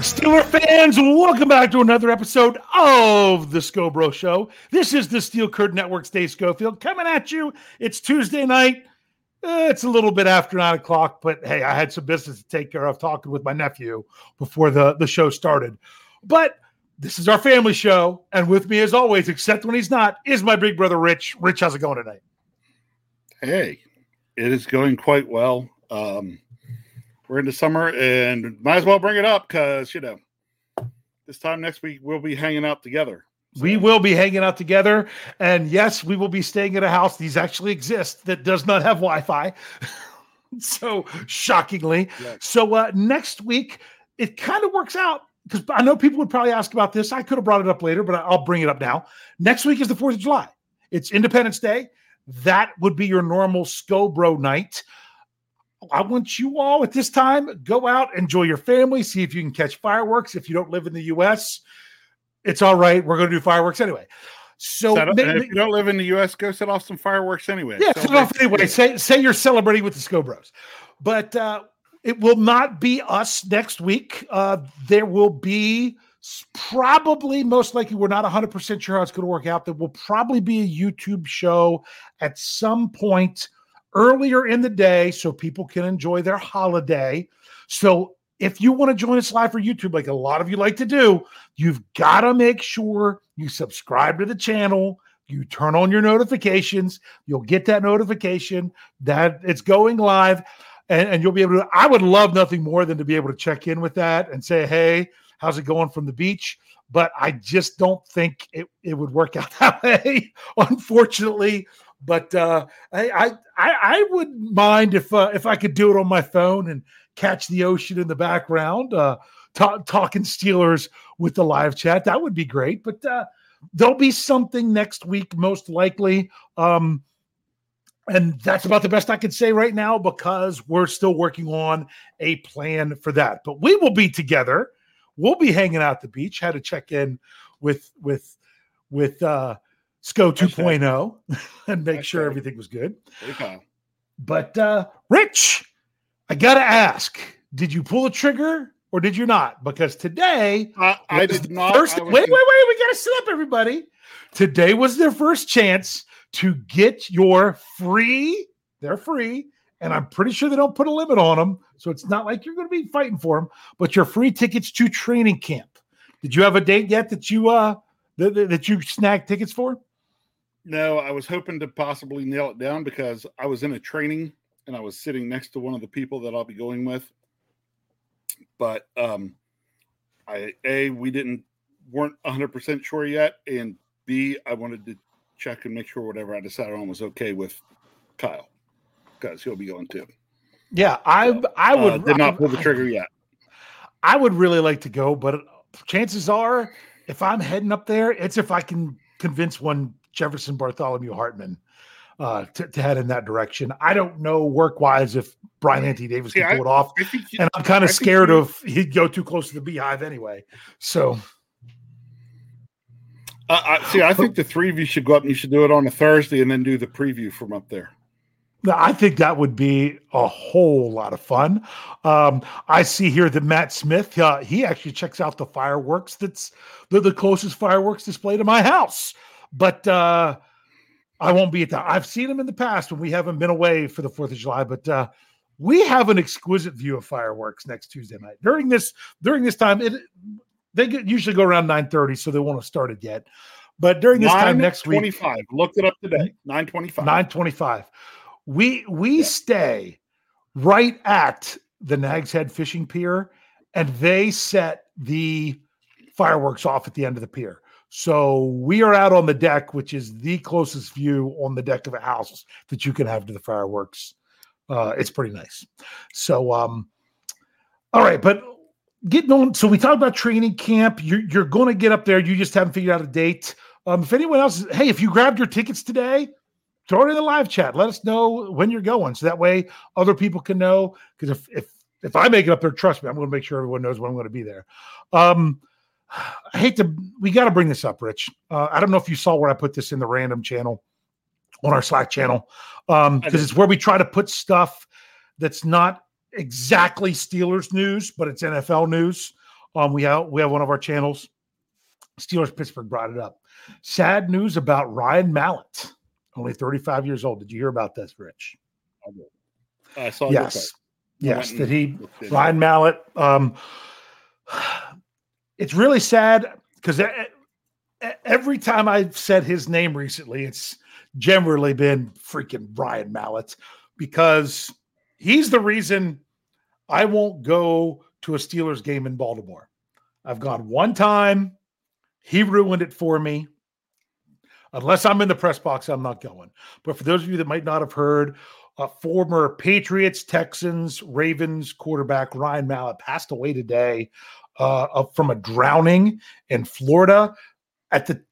Steeler fans, welcome back to another episode of the Scho Bro Show. This is the Steel Curtain Network's Dave Schofield coming at you. It's Tuesday night. Uh, it's a little bit after nine o'clock, but hey, I had some business to take care of talking with my nephew before the, the show started. But this is our family show, and with me, as always, except when he's not, is my big brother Rich. Rich, how's it going tonight? Hey, it is going quite well. Um, we're into summer and might as well bring it up because you know this time next week we'll be hanging out together. So. we will be hanging out together. And yes we will be staying at a house. These actually exist that does not have wi-fi. So shockingly. Yes. so uh, next week it kind of works out because i know people would probably ask about this. I could have brought it up later but i'll bring it up now. Next week is the 4th of july. It's independence day. That would be your normal Scho Bro night I want you all at this time go out, enjoy your family, see if you can catch fireworks. If you don't live in the U.S., it's all right. We're going to do fireworks anyway. So set, if you don't live in the U.S., go set off some fireworks anyway. Yeah, set off anyway. Say say you're celebrating with the Scho Bros, but uh, it will not be us next week. Uh, there will be probably most likely we're not 100% sure how it's going to work out there will probably be a youtube show at some point earlier in the day so people can enjoy their holiday. So if you want to join us live for YouTube, like a lot of you like to do, you've got to make sure you subscribe to the channel. You turn on your notifications. You'll get that notification that it's going live, and, and you'll be able to. I would love nothing more than to be able to check in with that and say, "Hey, how's it going from the beach?" But I just don't think it, it would work out that way, unfortunately. But uh, I, I I wouldn't mind if uh, if I could do it on my phone and catch the ocean in the background, uh, talking Steelers with the live chat. That would be great. But uh, there'll be something next week, most likely. Um, and that's about the best I can say right now because we're still working on a plan for that. But we will be together. We'll be hanging out the beach. Had to check in with with with uh SCO 2.0 and make sure everything was good. But uh, Rich, I got to ask, did you pull a trigger or did you not? Because today, uh, I did not. First, wait, wait, wait, we got to sit up, everybody. Today was their first chance to get your free, they're free, and I'm pretty sure they don't put a limit on them. So it's not like you're going to be fighting for them, but your free tickets to training camp. Did you have a date yet that you uh that, that you snagged tickets for? No, I was hoping to possibly nail it down because I was in a training and I was sitting next to one of the people that I'll be going with. But um I A, we didn't weren't 100% sure yet and B, I wanted to check and make sure whatever I decided on was okay with Kyle because he'll be going too. Yeah, I so, I would uh, did not pull the trigger yet. I would really like to go, but chances are if I'm heading up there, it's if I can convince one Jefferson Bartholomew Hartman uh, to, to, head in that direction. I don't know work wise if Bryan Anthony Davis can yeah, pull it off, and I'm kind of scared of he'd go too close to the beehive anyway. So, Uh, I, see, I think the three of you should go up and you should do it on a Thursday and then do the preview from up there. I think that would be a whole lot of fun. Um, I see here that Matt Smith, uh, he actually checks out the fireworks. That's the, the closest fireworks display to my house. But uh, I won't be at that. I've seen them in the past when we haven't been away for the Fourth of July. But uh, we have an exquisite view of fireworks next Tuesday night. During this during this time, it they get, usually go around nine thirty, so they won't have started yet. But during this time next week, twenty five. Looked it up today. Nine twenty five. Nine twenty five. We we yeah. stay right at the Nags Head Fishing Pier, and they set the fireworks off at the end of the pier. So we are out on the deck, which is the closest view on the deck of a house that you can have to the fireworks. Uh, it's pretty nice. So, um, all right, but getting on. So we talked about training camp. You're, you're going to get up there. You just haven't figured out a date. Um, if anyone else, hey, if you grabbed your tickets today, throw it in the live chat. Let us know when you're going, so that way other people can know. Because if if if I make it up there, trust me, I'm going to make sure everyone knows when I'm going to be there. Um, I hate to. We got to bring this up, Rich. Uh, I don't know if you saw where I put this in the random channel on our Slack channel because um, it's where we try to put stuff that's not exactly Steelers news, but it's NFL news. Um, we have we have one of our channels. Steelers Pittsburgh brought it up. Sad news about Ryan Mallett, only 35 years old. Did you hear about this, Rich? I saw. Yes, yes. That he Ryan Mallett. Um, it's really sad because every time I've said his name recently, it's generally been freaking Ryan Mallett because he's the reason I won't go to a Steelers game in Baltimore. I've gone one time. He ruined it for me. Unless I'm in the press box, I'm not going. But for those of you that might not have heard, former Patriots, Texans, Ravens quarterback Ryan Mallett passed away today uh, from a drowning in Florida at the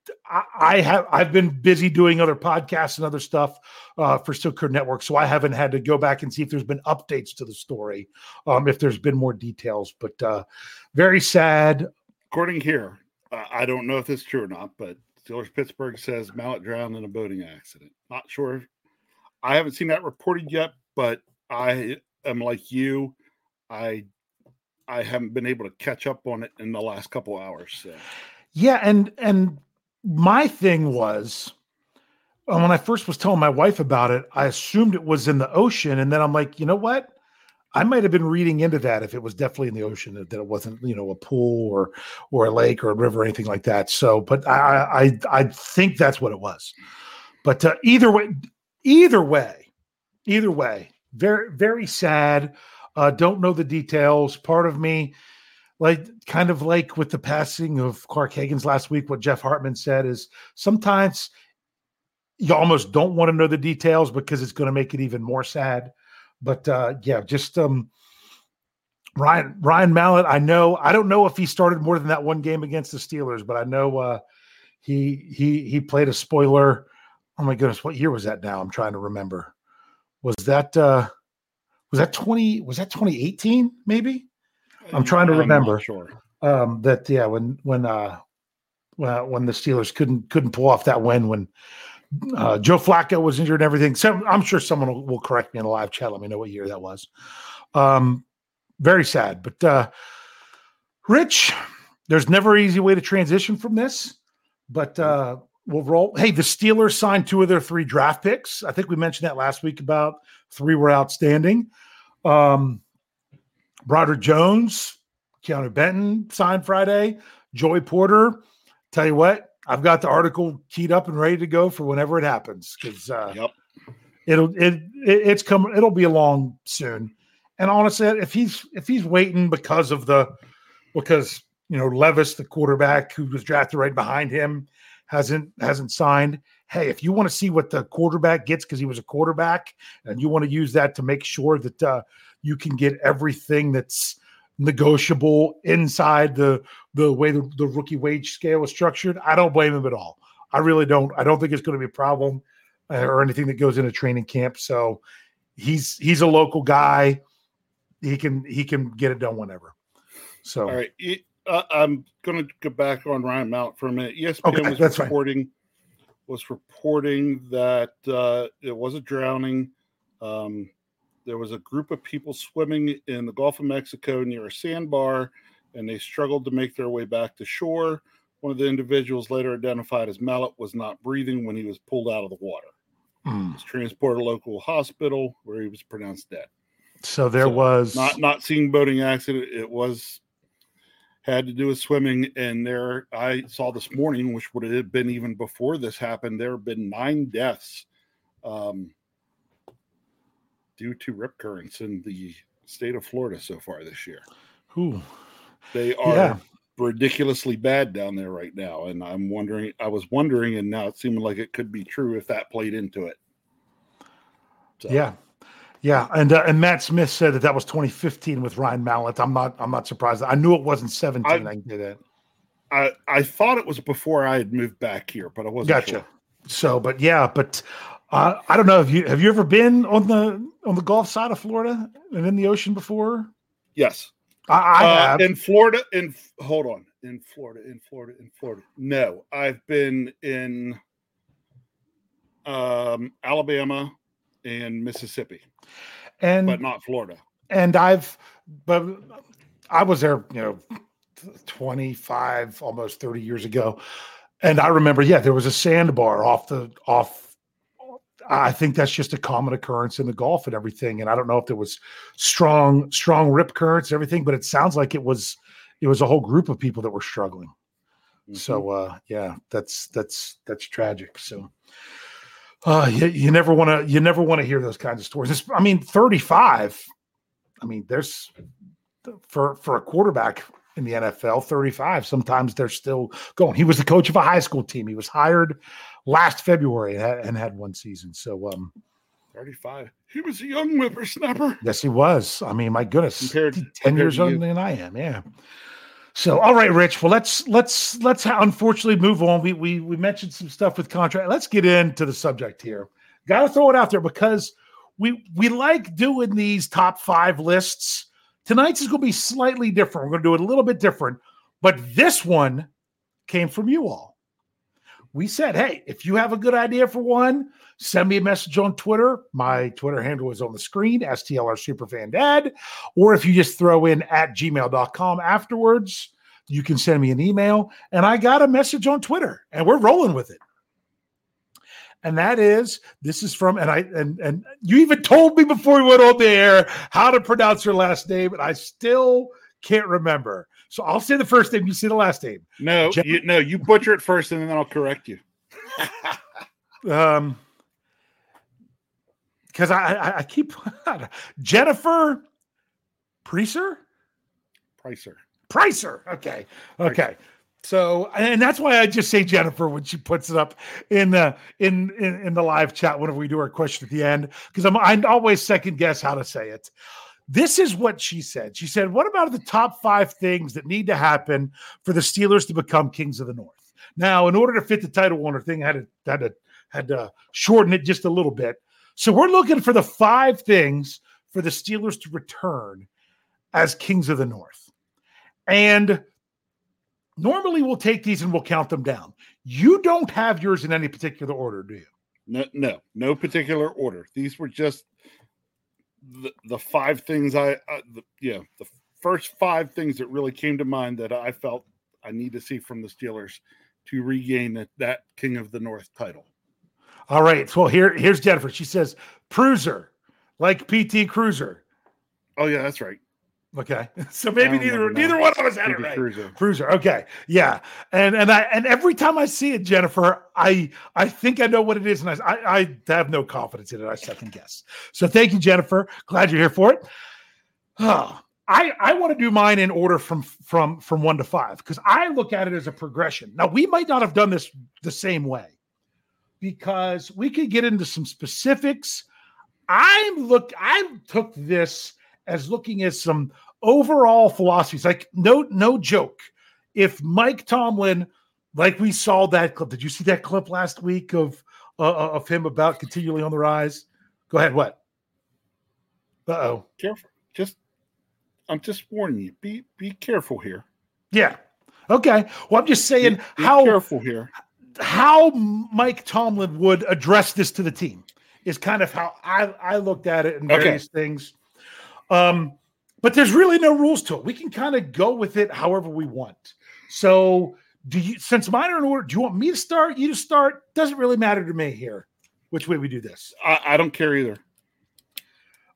I have I've been busy doing other podcasts and other stuff uh, for Silk Network, so I haven't had to go back and see if there's been updates to the story, um, if there's been more details. But uh, very sad. According here, uh, I don't know if this is true or not, but Steelers Pittsburgh says Mallett drowned in a boating accident. Not sure. I haven't seen that reported yet, but I am like you. I I haven't been able to catch up on it in the last couple hours. So. Yeah, and and my thing was uh, when I first was telling my wife about it, I assumed it was in the ocean, and then I'm like, you know what? I might have been reading into that if it was definitely in the ocean, that it wasn't, you know, a pool or or a lake or a river or anything like that. So, but I I I think that's what it was. But uh, either way, either way, either way, very very sad. Uh, don't know the details. Part of me like kind of like with the passing of Clark Haggans last week, what Jeff Hartman said is sometimes you almost don't want to know the details because it's going to make it even more sad. But uh, yeah, just um, Ryan Ryan Mallett. I know I don't know if he started more than that one game against the Steelers, but I know uh, he he he played a spoiler. Oh my goodness, what year was that? Now I'm trying to remember. Was that uh, was that twenty? Was that 2018? Maybe I'm trying to remember. sure. Um, that yeah, when when uh, when the Steelers couldn't couldn't pull off that win when uh, Joe Flacco was injured and everything. So I'm sure someone will, will, correct me in the live chat. Let me know what year that was. Um, very sad, but uh, Rich, there's never an easy way to transition from this, but uh, we'll roll. Hey, the Steelers signed two of their three draft picks. I think we mentioned that last week about three were outstanding. Um, Broderick Jones, Keanu Benton signed Friday, Joey Porter. Tell you what, I've got the article keyed up and ready to go for whenever it happens because uh, yep. it'll it, it it's coming. It'll be along soon. And honestly, if he's if he's waiting because of the because you know Levis, the quarterback who was drafted right behind him, hasn't hasn't signed. Hey, if you want to see what the quarterback gets because he was a quarterback, and you want to use that to make sure that uh, you can get everything that's negotiable inside the the way the, the rookie wage scale is structured. I don't blame him at all. I really don't. I don't think it's going to be a problem uh, or anything that goes into training camp. So he's he's a local guy. He can he can get it done whenever. So all right. uh, I'm going to go back on Ryan Mount for a minute. ESPN Okay, was that's fine. Was reporting that uh, it was a drowning. Um, there was a group of people swimming in the Gulf of Mexico near a sandbar, and they struggled to make their way back to shore. One of the individuals, later identified as Mallett, was not breathing when he was pulled out of the water. He Hmm. was transported to a local hospital where he was pronounced dead. So there So, was Not not seeing boating accident. It was had to do with swimming. And there, I saw this morning, which would have been even before this happened. There have been nine deaths um, due to rip currents in the state of Florida so far this year. Ooh. They are Yeah. ridiculously bad down there right now, and I'm wondering. I was wondering, and now it's seeming like it could be true if that played into it. So, Yeah, yeah, and uh, and Matt Smith said that that was 2015 with Ryan Mallett. I'm not I'm not surprised. I knew it wasn't 17. I, I- can that. I I thought it was before I had moved back here, but I wasn't Gotcha. sure. So, but yeah, but uh, I don't know. Have you have you ever been on the on the Gulf side of Florida and in the ocean before? Yes. I, I Uh, have. in Florida. In hold on, in Florida, in Florida, in Florida. No, I've been in um, Alabama and Mississippi, and but not Florida. and I've but I was there, you know, 25 almost 30 years ago. And I remember, yeah, there was a sandbar off the off I think that's just a common occurrence in the Gulf and everything. And I don't know if there was strong, strong rip currents and everything, but it sounds like it was it was a whole group of people that were struggling. So uh yeah, that's that's that's tragic. So uh you, you never want to you never want to hear those kinds of stories. It's, I mean, 35. I mean, there's for for a quarterback in the NFL, 35. Sometimes they're still going. He was the coach of a high school team. He was hired last February and had, and had one season. So um 35. He was a young whippersnapper. yes, he was. I mean, my goodness, Compared- 10 compared years younger than I am. Yeah. So, all right, Rich. Well, let's let's let's unfortunately move on. We we we mentioned some stuff with contract. Let's get into the subject here. Got to throw it out there because we we like doing these top five lists. Tonight's is going to be slightly different. We're going to do it a little bit different, but this one came from you all. We said, hey, if you have a good idea for one, send me a message on Twitter. My Twitter handle is on the screen, STLR Superfan Dad. Or if you just throw in at gmail.com afterwards, you can send me an email. And I got a message on Twitter and we're rolling with it. And that is, this is from, and I and and you even told me before we went on the air how to pronounce her last name, and I still can't remember. So I'll say the first name, you say the last name. No, Je- you, no, you butcher it first, and then I'll correct you. Um, because I, I I keep Jennifer Pricer. Pricer. Pricer. Okay. Okay. So, and that's why I just say Jennifer when she puts it up in the in in, in the live chat whenever we do our question at the end, because I'm I always second guess how to say it. This is what she said. She said, "What about the top five things that need to happen for the Steelers to become kings of the North?" Now, in order to fit the title owner thing, I had to had to had to shorten it just a little bit. So we're looking for the five things for the Steelers to return as kings of the North. And normally we'll take these and we'll count them down. You don't have yours in any particular order, do you? No, no, no particular order. These were just the, the five things I, uh, the, yeah, the first five things that really came to mind that I felt I need to see from the Steelers to regain that, that King of the North title. All right. Well, here here's Jennifer. She says Cruiser, like PT Cruiser. Oh yeah, that's right. Okay. So maybe neither neither one of us had it right. Cruiser. Cruiser. Okay. Yeah. And and I and every time I see it, Jennifer, I I think I know what it is, and I I, I have no confidence in it. I second guess. So thank you, Jennifer. Glad you're here for it. Oh, I I want to do mine in order from from from one to five because I look at it as a progression. Now we might not have done this the same way because we could get into some specifics. I look I took this as looking at some overall philosophies. Like no no joke. If Mike Tomlin, like we saw that clip, did you see that clip last week of uh, of him about continually on the rise? Go ahead. What? Uh oh. Careful. Just, I'm just warning you. Be be careful here. Yeah. Okay. Well, I'm just saying Be- be how careful here. how Mike Tomlin would address this to the team is kind of how I, I looked at it and Okay. various things. Um, but there's really no rules to it. We can kind of go with it however we want. So do you since mine are in order, do you want me to start? You to start? Doesn't really matter to me here which way we do this. I, I don't care either.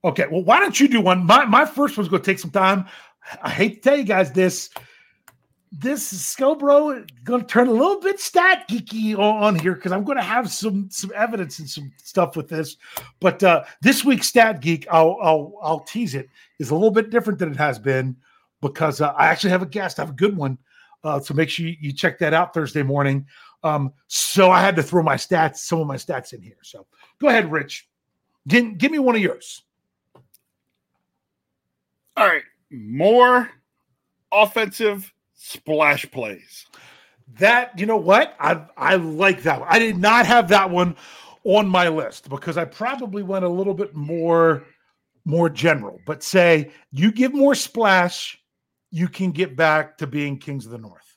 Okay, well, why don't you do one? My my first one's going to take some time. I hate to tell you guys this. This Scho Bro going to turn a little bit stat geeky on, here because I'm going to have some some evidence and some stuff with this. But uh, this week's stat geek, I'll I'll I'll tease it, is a little bit different than it has been because uh, I actually have a guest. I have a good one, uh, so make sure you, you check that out Thursday morning. Um, so I had to throw my stats, some of my stats in here. So go ahead, Rich. Give, give me one of yours. All right. More offensive splash plays. That you know what I I like that one. I did not have that one on my list because I probably went a little bit more more general. But say you give more splash, you can get back to being kings of the north.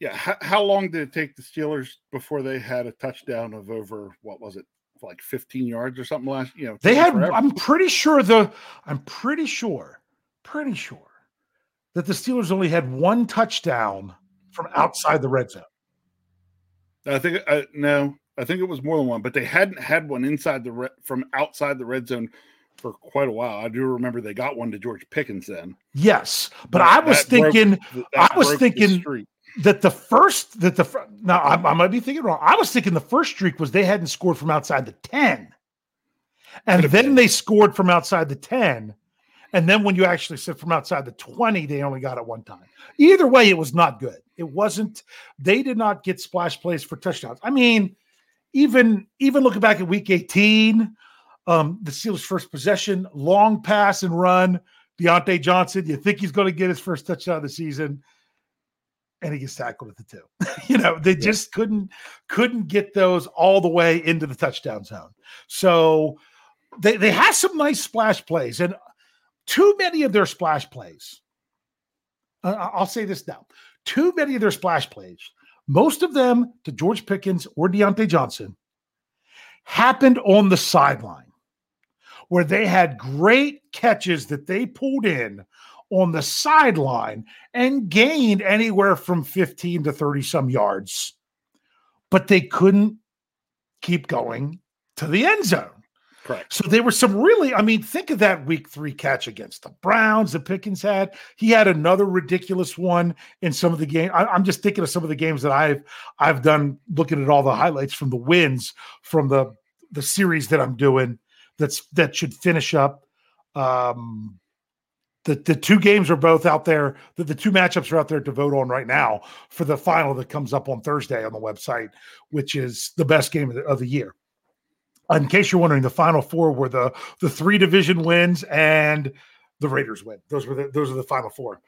Yeah. How, how long did it take the Steelers before they had a touchdown of over what was it, like 15 yards or something last? You know, They had. forever. I'm pretty sure the. I'm pretty sure, pretty sure that the Steelers only had one touchdown from outside the red zone. I think uh, no, I think it was more than one, but they hadn't had one inside the re- from outside the red zone for quite a while. I do remember they got one to George Pickens then. Yes, but That- I was that broke- thinking. I was broke the thinking that the first that the now I, I might be thinking wrong. I was thinking the first streak was they hadn't scored from outside the ten, and then they scored from outside the ten, and then when you actually said from outside the twenty, they only got it one time. Either way, it was not good. It wasn't. They did not get splash plays for touchdowns. I mean, even even looking back at week eighteen, um, the Steelers' first possession, long pass and run. Diontae Johnson, you think he's going to get his first touchdown of the season? and he gets tackled at the two. you know, they just couldn't couldn't get those all the way into the touchdown zone. So they they had some nice splash plays, and too many of their splash plays. uh, I'll say this now: too many of their splash plays, most of them to George Pickens or Diontae Johnson, happened on the sideline, where they had great catches that they pulled in on the sideline and gained anywhere from 15 to 30 some yards, but they couldn't keep going to the end zone. Correct. So there were some really, I mean, think of that week three catch against the Browns that Pickens had. He had another ridiculous one in some of the game. I, I'm just thinking of some of the games that I've I've done looking at all the highlights from the wins from the the series that I'm doing that's that should finish up. Um the, the two games are both out there. The, the two matchups are out there to vote on right now for the final that comes up on Thursday on the website, which is the best game of the, of the year. In case you're wondering, the final four were the the three division wins and the Raiders win. Those were the those are the final four.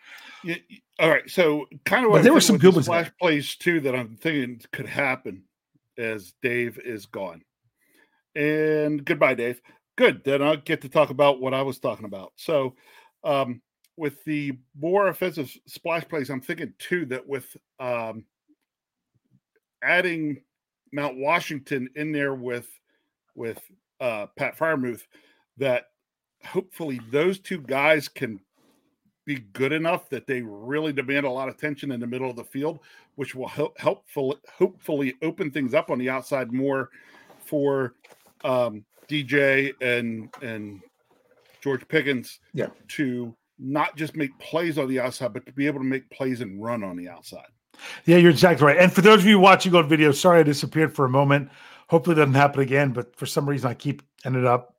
Yeah, all right. So kind of what there were some good ones splash there. plays too that I'm thinking could happen as Dave is gone. And goodbye, Dave. Good. Then I'll get to talk about what I was talking about. So um with the more offensive splash plays, I'm thinking too that with um adding Mount Washington in there with with uh Pat Freiermuth that hopefully those two guys can be good enough that they really demand a lot of tension in the middle of the field, which will help helpful hopefully open things up on the outside more for um, DJ and and George Pickens Yeah. to not just make plays on the outside, but to be able to make plays and run on the outside. Yeah, you're exactly right. And for those of you watching on video, sorry I disappeared for a moment. Hopefully it doesn't happen again, but for some reason I keep ended up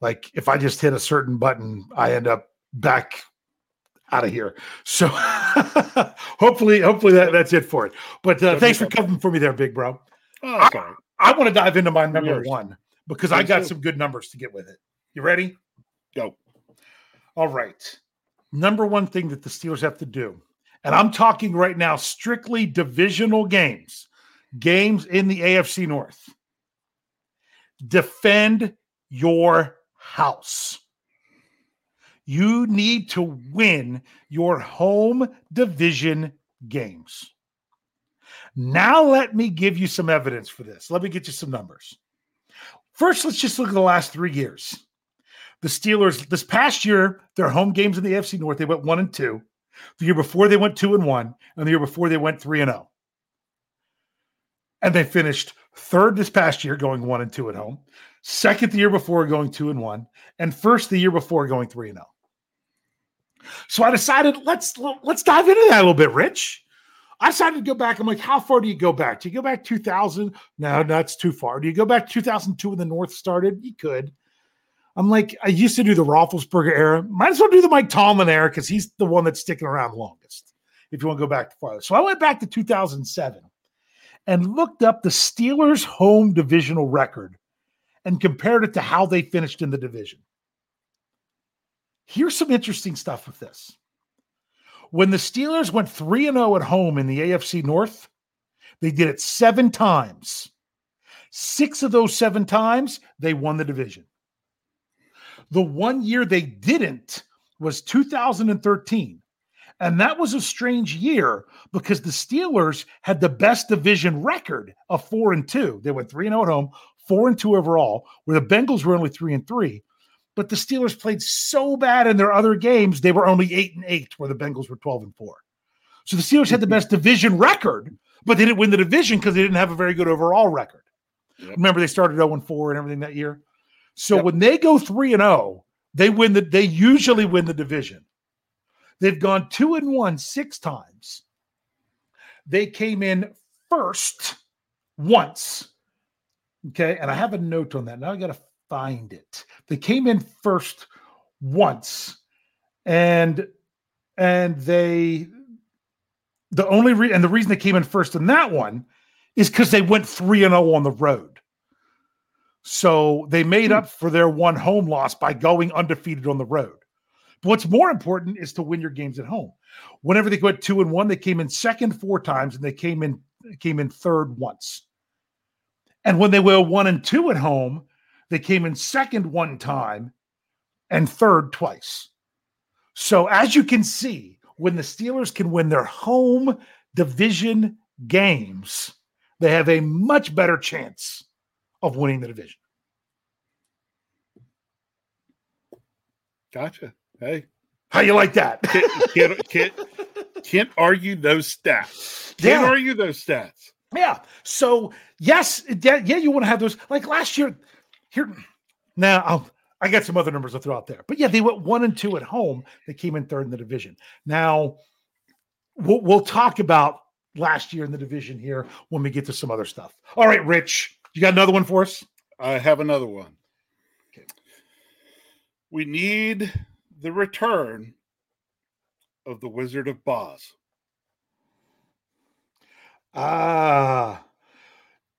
like if I just hit a certain button, I end up back out of here. So hopefully, hopefully that, that's it for it. But uh, thanks for covering for me there, big bro. Oh, all right. I want to dive into my number Yours. one because I got some good numbers to get with it. You ready? Go. All right. Number one thing that the Steelers have to do, and I'm talking right now strictly divisional games, games in the AFC North. Defend your house. You need to win your home division games. Now, let me give you some evidence for this. Let me get you some numbers. First, let's just look at the last three years. The Steelers, this past year, their home games in the AFC North, they went one and two. The year before, they went two and one. And the year before, they went three and oh. And they finished third this past year, going one and two at home. Second the year before, going two and one. And first the year before, going three and oh. So I decided let's let's dive into that a little bit, Rich. I decided to go back. I'm like, how far do you go back? Do you go back 2000? No, that's too far. Do you go back 2002 when the North started? You could. I'm like, I used to do the Roethlisberger era. Might as well do the Mike Tomlin era because he's the one that's sticking around longest. If you want to go back farther, so I went back to 2007 and looked up the Steelers' home divisional record and compared it to how they finished in the division. Here's some interesting stuff with this. When the Steelers went 3 0 at home in the AFC North, they did it seven times. Six of those seven times, they won the division. The one year they didn't was 2013. And that was a strange year because the Steelers had the best division record of four and two. They went 3 and 0 at home, four and two overall, where the Bengals were only three and three. But the Steelers played so bad in their other games, they were only eight and eight, where the Bengals were 12 and four. So the Steelers had the mm-hmm. best division record, but they didn't win the division because they didn't have a very good overall record. Yep. Remember, they started 0 and 4 and everything that year. So yep. when they go 3 and 0, they win the they usually win the division. They've gone 2 and 1 six times. They came in first once. Okay, and I have a note on that. Now I got to find it. They came in first once, and and they the only re- and the reason they came in first in that one is because they went three and zero oh on the road. So they made hmm. up for their one home loss by going undefeated on the road. What's more important is to win your games at home. Whenever they went two and one, they came in second four times, and they came in came in third once. And when they were one and two at home, they came in second one time and third twice. So, as you can see, when the Steelers can win their home division games, they have a much better chance of winning the division. Gotcha. Hey, how you like that? can't, can't, argue those stats. Can't yeah. argue those stats. Yeah. So yes, yeah, you want to have those. Like last year, here now I'll, I got some other numbers to throw out there, but yeah, they went one and two at home. They came in third in the division. Now we'll, we'll talk about last year in the division here when we get to some other stuff. All right, Rich, you got another one for us? I have another one. Okay. We need the return of the Wizard of Boz. Ah,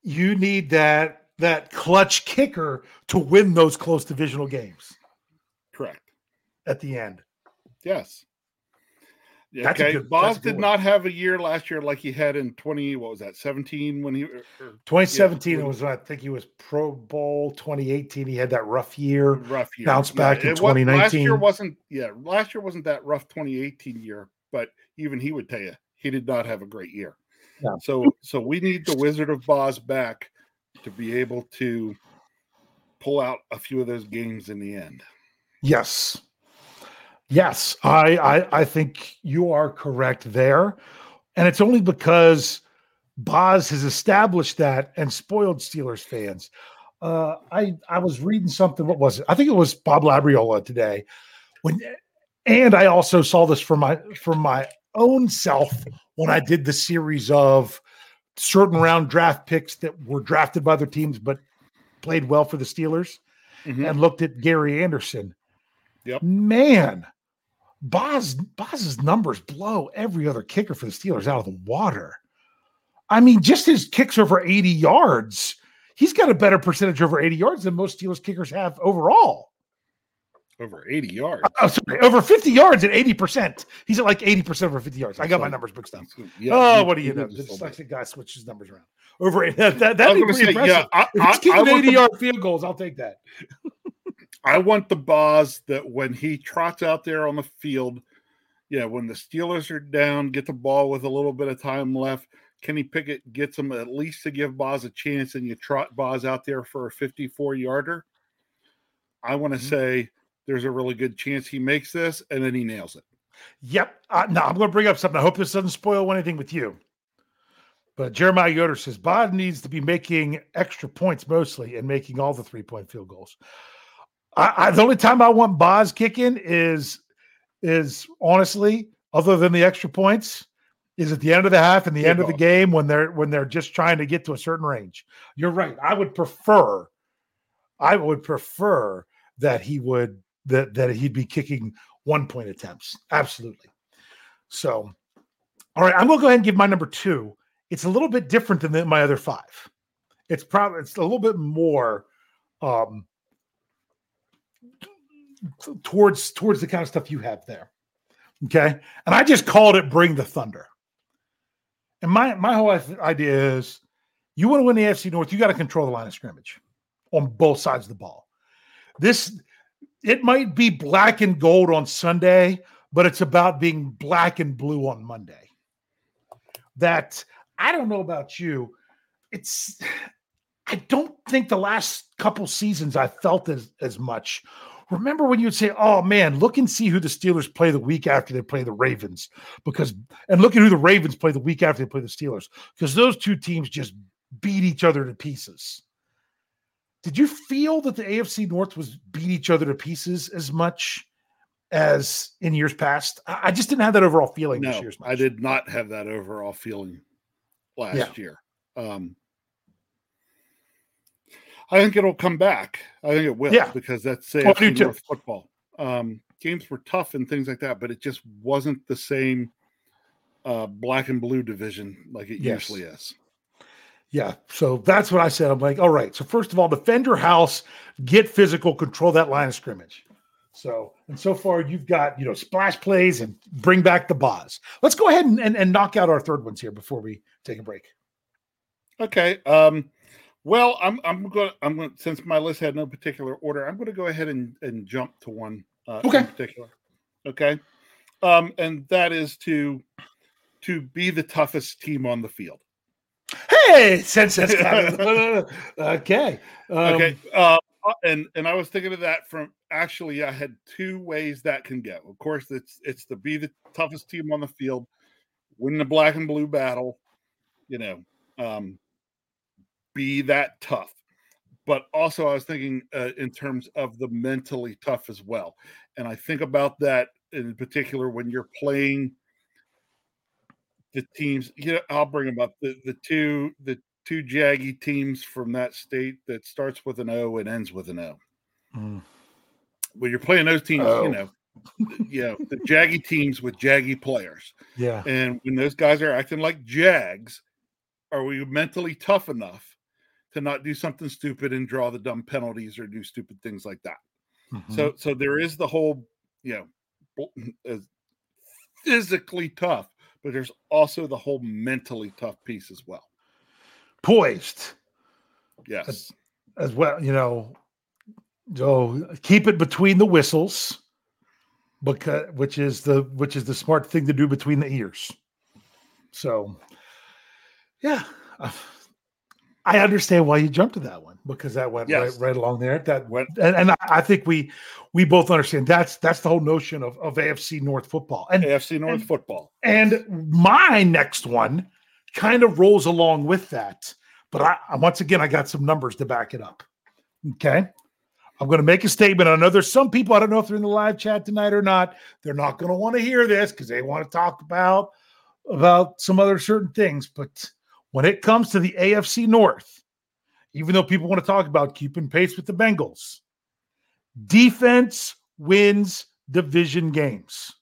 you need that that clutch kicker to win those close divisional games. Correct. At the end. Yes. That's okay. Good, Boz did one. not have a year last year like he had in 20, what was that, 17 when he. Or, 2017, yeah, it was, I think he was Pro Bowl. 2018, he had that rough year. Rough year. Bounce back yeah, in 2019. Was, last year wasn't, yeah, last year wasn't that rough 2018 year, but even he would tell you he did not have a great year. Yeah. So, so we need the Wizard of Boz back to be able to pull out a few of those games in the end. Yes. Yes, I, I I think you are correct there. And it's only because Boz has established that and spoiled Steelers fans. Uh, I I was reading something. What was it? I think it was Bob Labriola today. When and I also saw this for my for my own self when I did the series of certain round draft picks that were drafted by other teams but played well for the Steelers mm-hmm. and looked at Gary Anderson. Yep. Man, Boz Boz's numbers blow every other kicker for the Steelers out of the water. I mean, just his kicks over 80 yards. He's got a better percentage over 80 yards than most Steelers kickers have overall over 80 yards. Oh, oh sorry, over 50 yards at 80%. He's at like 80% over 50 yards. I got my numbers mixed up. Yeah, oh, what do you know? The guy switches numbers around. Over that, that, that'd be pretty say, impressive. Yeah, I, if he's kicking 80 yard field goals, I'll take that. I want the Boz that when he trots out there on the field, you know, when the Steelers are down, get the ball with a little bit of time left. Kenny Pickett gets him at least to give Boz a chance, and you trot Boz out there for a 54 yarder. I want to mm-hmm. say there's a really good chance he makes this, and then he nails it. Yep. Uh, now I'm going to bring up something. I hope this doesn't spoil anything with you. But Jeremiah Yoder says Boz needs to be making extra points mostly and making all the three point field goals. I, I, the only time I want Boz kicking is is honestly, other than the extra points, is at the end of the half and the end of the game when they're when they're just trying to get to a certain range. You're right. I would prefer, I would prefer that he would that that he'd be kicking one point attempts. Absolutely. So, all right, I'm gonna go ahead and give my number two. It's a little bit different than my other five. It's probably it's a little bit more um towards towards the kind of stuff you have there. Okay. And I just called it bring the thunder. And my my whole idea is you want to win the AFC North, you got to control the line of scrimmage on both sides of the ball. This it might be black and gold on Sunday, but it's about being black and blue on Monday. That I don't know about you. It's I don't think the last couple seasons I felt as as much remember when you would say, "Oh man, look and see who the Steelers play the week after they play the Ravens," because and look at who the Ravens play the week after they play the Steelers, because those two teams just beat each other to pieces. Did you feel that the AFC North was beat each other to pieces as much as in years past? I just didn't have that overall feeling no, this year. I did not have that overall feeling last yeah. year. Um, I think it'll come back. I think it will. Yeah. because that's oh, AFC North football. Um, games were tough and things like that, but it just wasn't the same uh, black and blue division like it yes. usually is. Yeah, so that's what I said. I'm like, all right. So first of all, defend your house, get physical, control that line of scrimmage. So and so far, you've got you know splash plays and bring back the Boz. Let's go ahead and, and, and knock out our third ones here before we take a break. Okay. Um, well, I'm I'm going I'm going since my list had no particular order, I'm going to go ahead and and jump to one uh, okay. in particular. Okay, um, and that is to to be the toughest team on the field. Hey, sense that's kind of okay. Um, okay, uh, and and I was thinking of that from actually I had two ways that can go. Of course, it's it's to be the toughest team on the field, win the black and blue battle. You know, um, be that tough. But also, I was thinking uh, in terms of the mentally tough as well. And I think about that in particular when you're playing the teams. You know, I'll bring them up the the two the two jaggy teams from that state that starts with an O and ends with an O. Mm. When you're playing those teams, oh. you know, you know the jaggy teams with jaggy players. Yeah, and when those guys are acting like jags, are we mentally tough enough to not do something stupid and draw the dumb penalties or do stupid things like that. Mm-hmm. So so there is the whole, you know, physically tough, but there's also the whole mentally tough piece as well. Poised. Yes. As, as well, you know, so keep it between the whistles because which is the which is the smart thing to do between the ears. So yeah, uh, I understand why you jumped to that one because that went yes. right, right along there. That went, and, and I think we we both understand that's that's the whole notion of, of AFC North football and AFC North and, football. And my next one kind of rolls along with that, but I once again I got some numbers to back it up. Okay. I'm going to make a statement. I know there's some people, I don't know if they're in the live chat tonight or not. They're not going to want to hear this because they want to talk about about some other certain things, but when it comes to the AFC North, even though people want to talk about keeping pace with the Bengals, defense wins division games.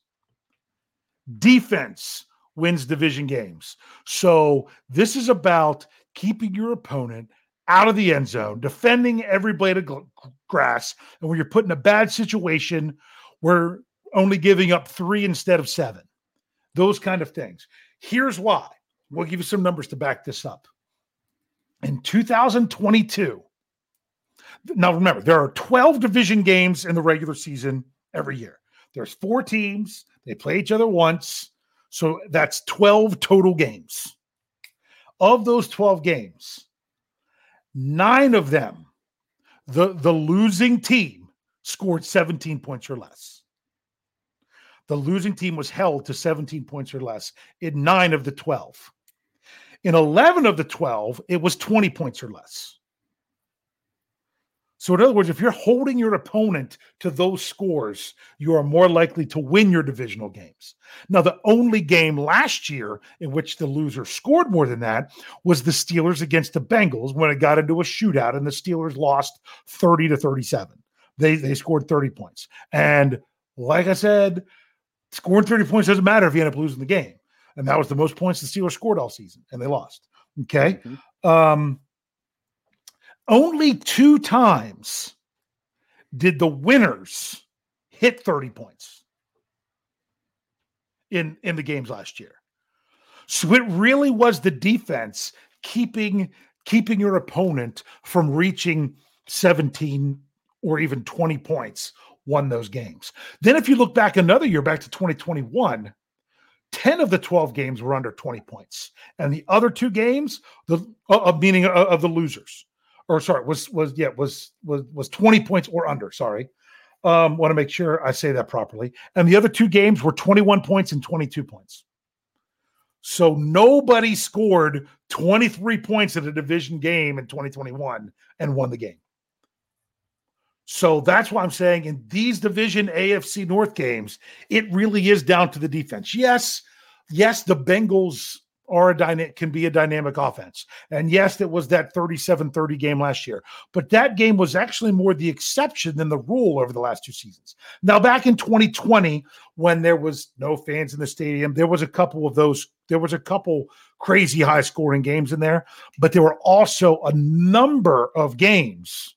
Defense wins division games. So this is about keeping your opponent out of the end zone, defending every blade of grass, and when you're put in a bad situation, we're only giving up three instead of seven. Those kind of things. Here's why We'll give you some numbers to back this up. In 2022, Now, remember, there are 12 division games in the regular season every year. There's four teams, they play each other once. So that's 12 total games. Of those 12 games, nine of them, the, the losing team scored 17 points or less. The losing team was held to 17 points or less in nine of the 12. In 11 of the 12, it was 20 points or less. So, in other words, if you're holding your opponent to those scores, you are more likely to win your divisional games. Now, the only game last year in which the loser scored more than that was the Steelers against the Bengals when it got into a shootout and the Steelers lost 30 to 37. They, they scored 30 points. And like I said, scoring 30 points doesn't matter if you end up losing the game. And that was the most points the Steelers scored all season, and they lost. Okay. Mm-hmm. Um, only two times did the winners hit 30 points in, in the games last year. So it really was the defense keeping keeping your opponent from reaching 17 or even 20 points won those games. Then if you look back another year back to 2021, 10 of the 12 games were under 20 points. And the other two games, the uh, meaning of, of the losers, or sorry, was was yeah was was was 20 points or under. Sorry, um, want to make sure I say that properly. And the other two games were 21 points and 22 points. So nobody scored 23 points in a division game in 2021 and won the game. So that's why I'm saying in these division AFC North games, it really is down to the defense. Yes, yes, the Bengals are a dynamic can be a dynamic offense. And yes, it was that 37-30 game last year. But that game was actually more the exception than the rule over the last two seasons. Now back in 2020 when there was no fans in the stadium, there was a couple of those there was a couple crazy high scoring games in there, but there were also a number of games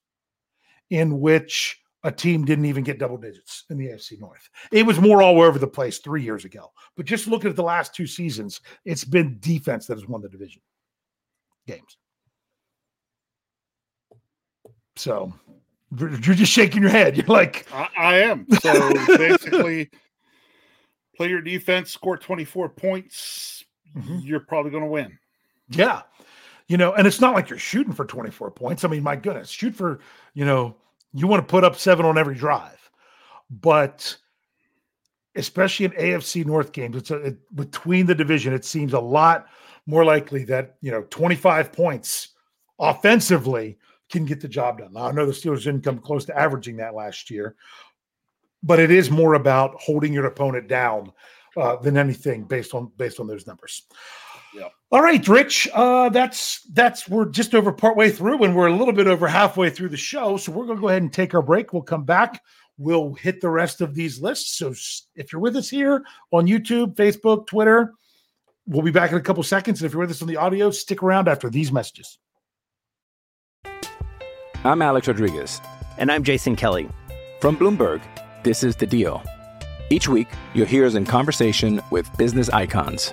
in which a team didn't even get double digits in the AFC North. It was more all over the place three years ago. But just looking at the last two seasons, it's been defense that has won the division games. So you're just shaking your head. You're like, I, I am. So basically, play your defense, score 24 points. Mm-hmm. You're probably going to win. Yeah. You know, and it's not like you're shooting for 24 points. I mean, my goodness, shoot for, you know, you want to put up seven on every drive, but especially in AFC North games, it's a, it, between the division. It seems a lot more likely that you know 25 points offensively can get the job done. Now I know the Steelers didn't come close to averaging that last year, but it is more about holding your opponent down uh, than anything based on based on those numbers. Yeah. All right, Rich. Uh, that's that's we're just over partway through, and we're a little bit over halfway through the show. So we're going to go ahead and take our break. We'll come back. We'll hit the rest of these lists. So if you're with us here on YouTube, Facebook, Twitter, we'll be back in a couple seconds. And if you're with us on the audio, stick around after these messages. I'm Alex Rodriguez, and I'm Jason Kelly from Bloomberg. This is the Deal. Each week, you'll hear us in conversation with business icons.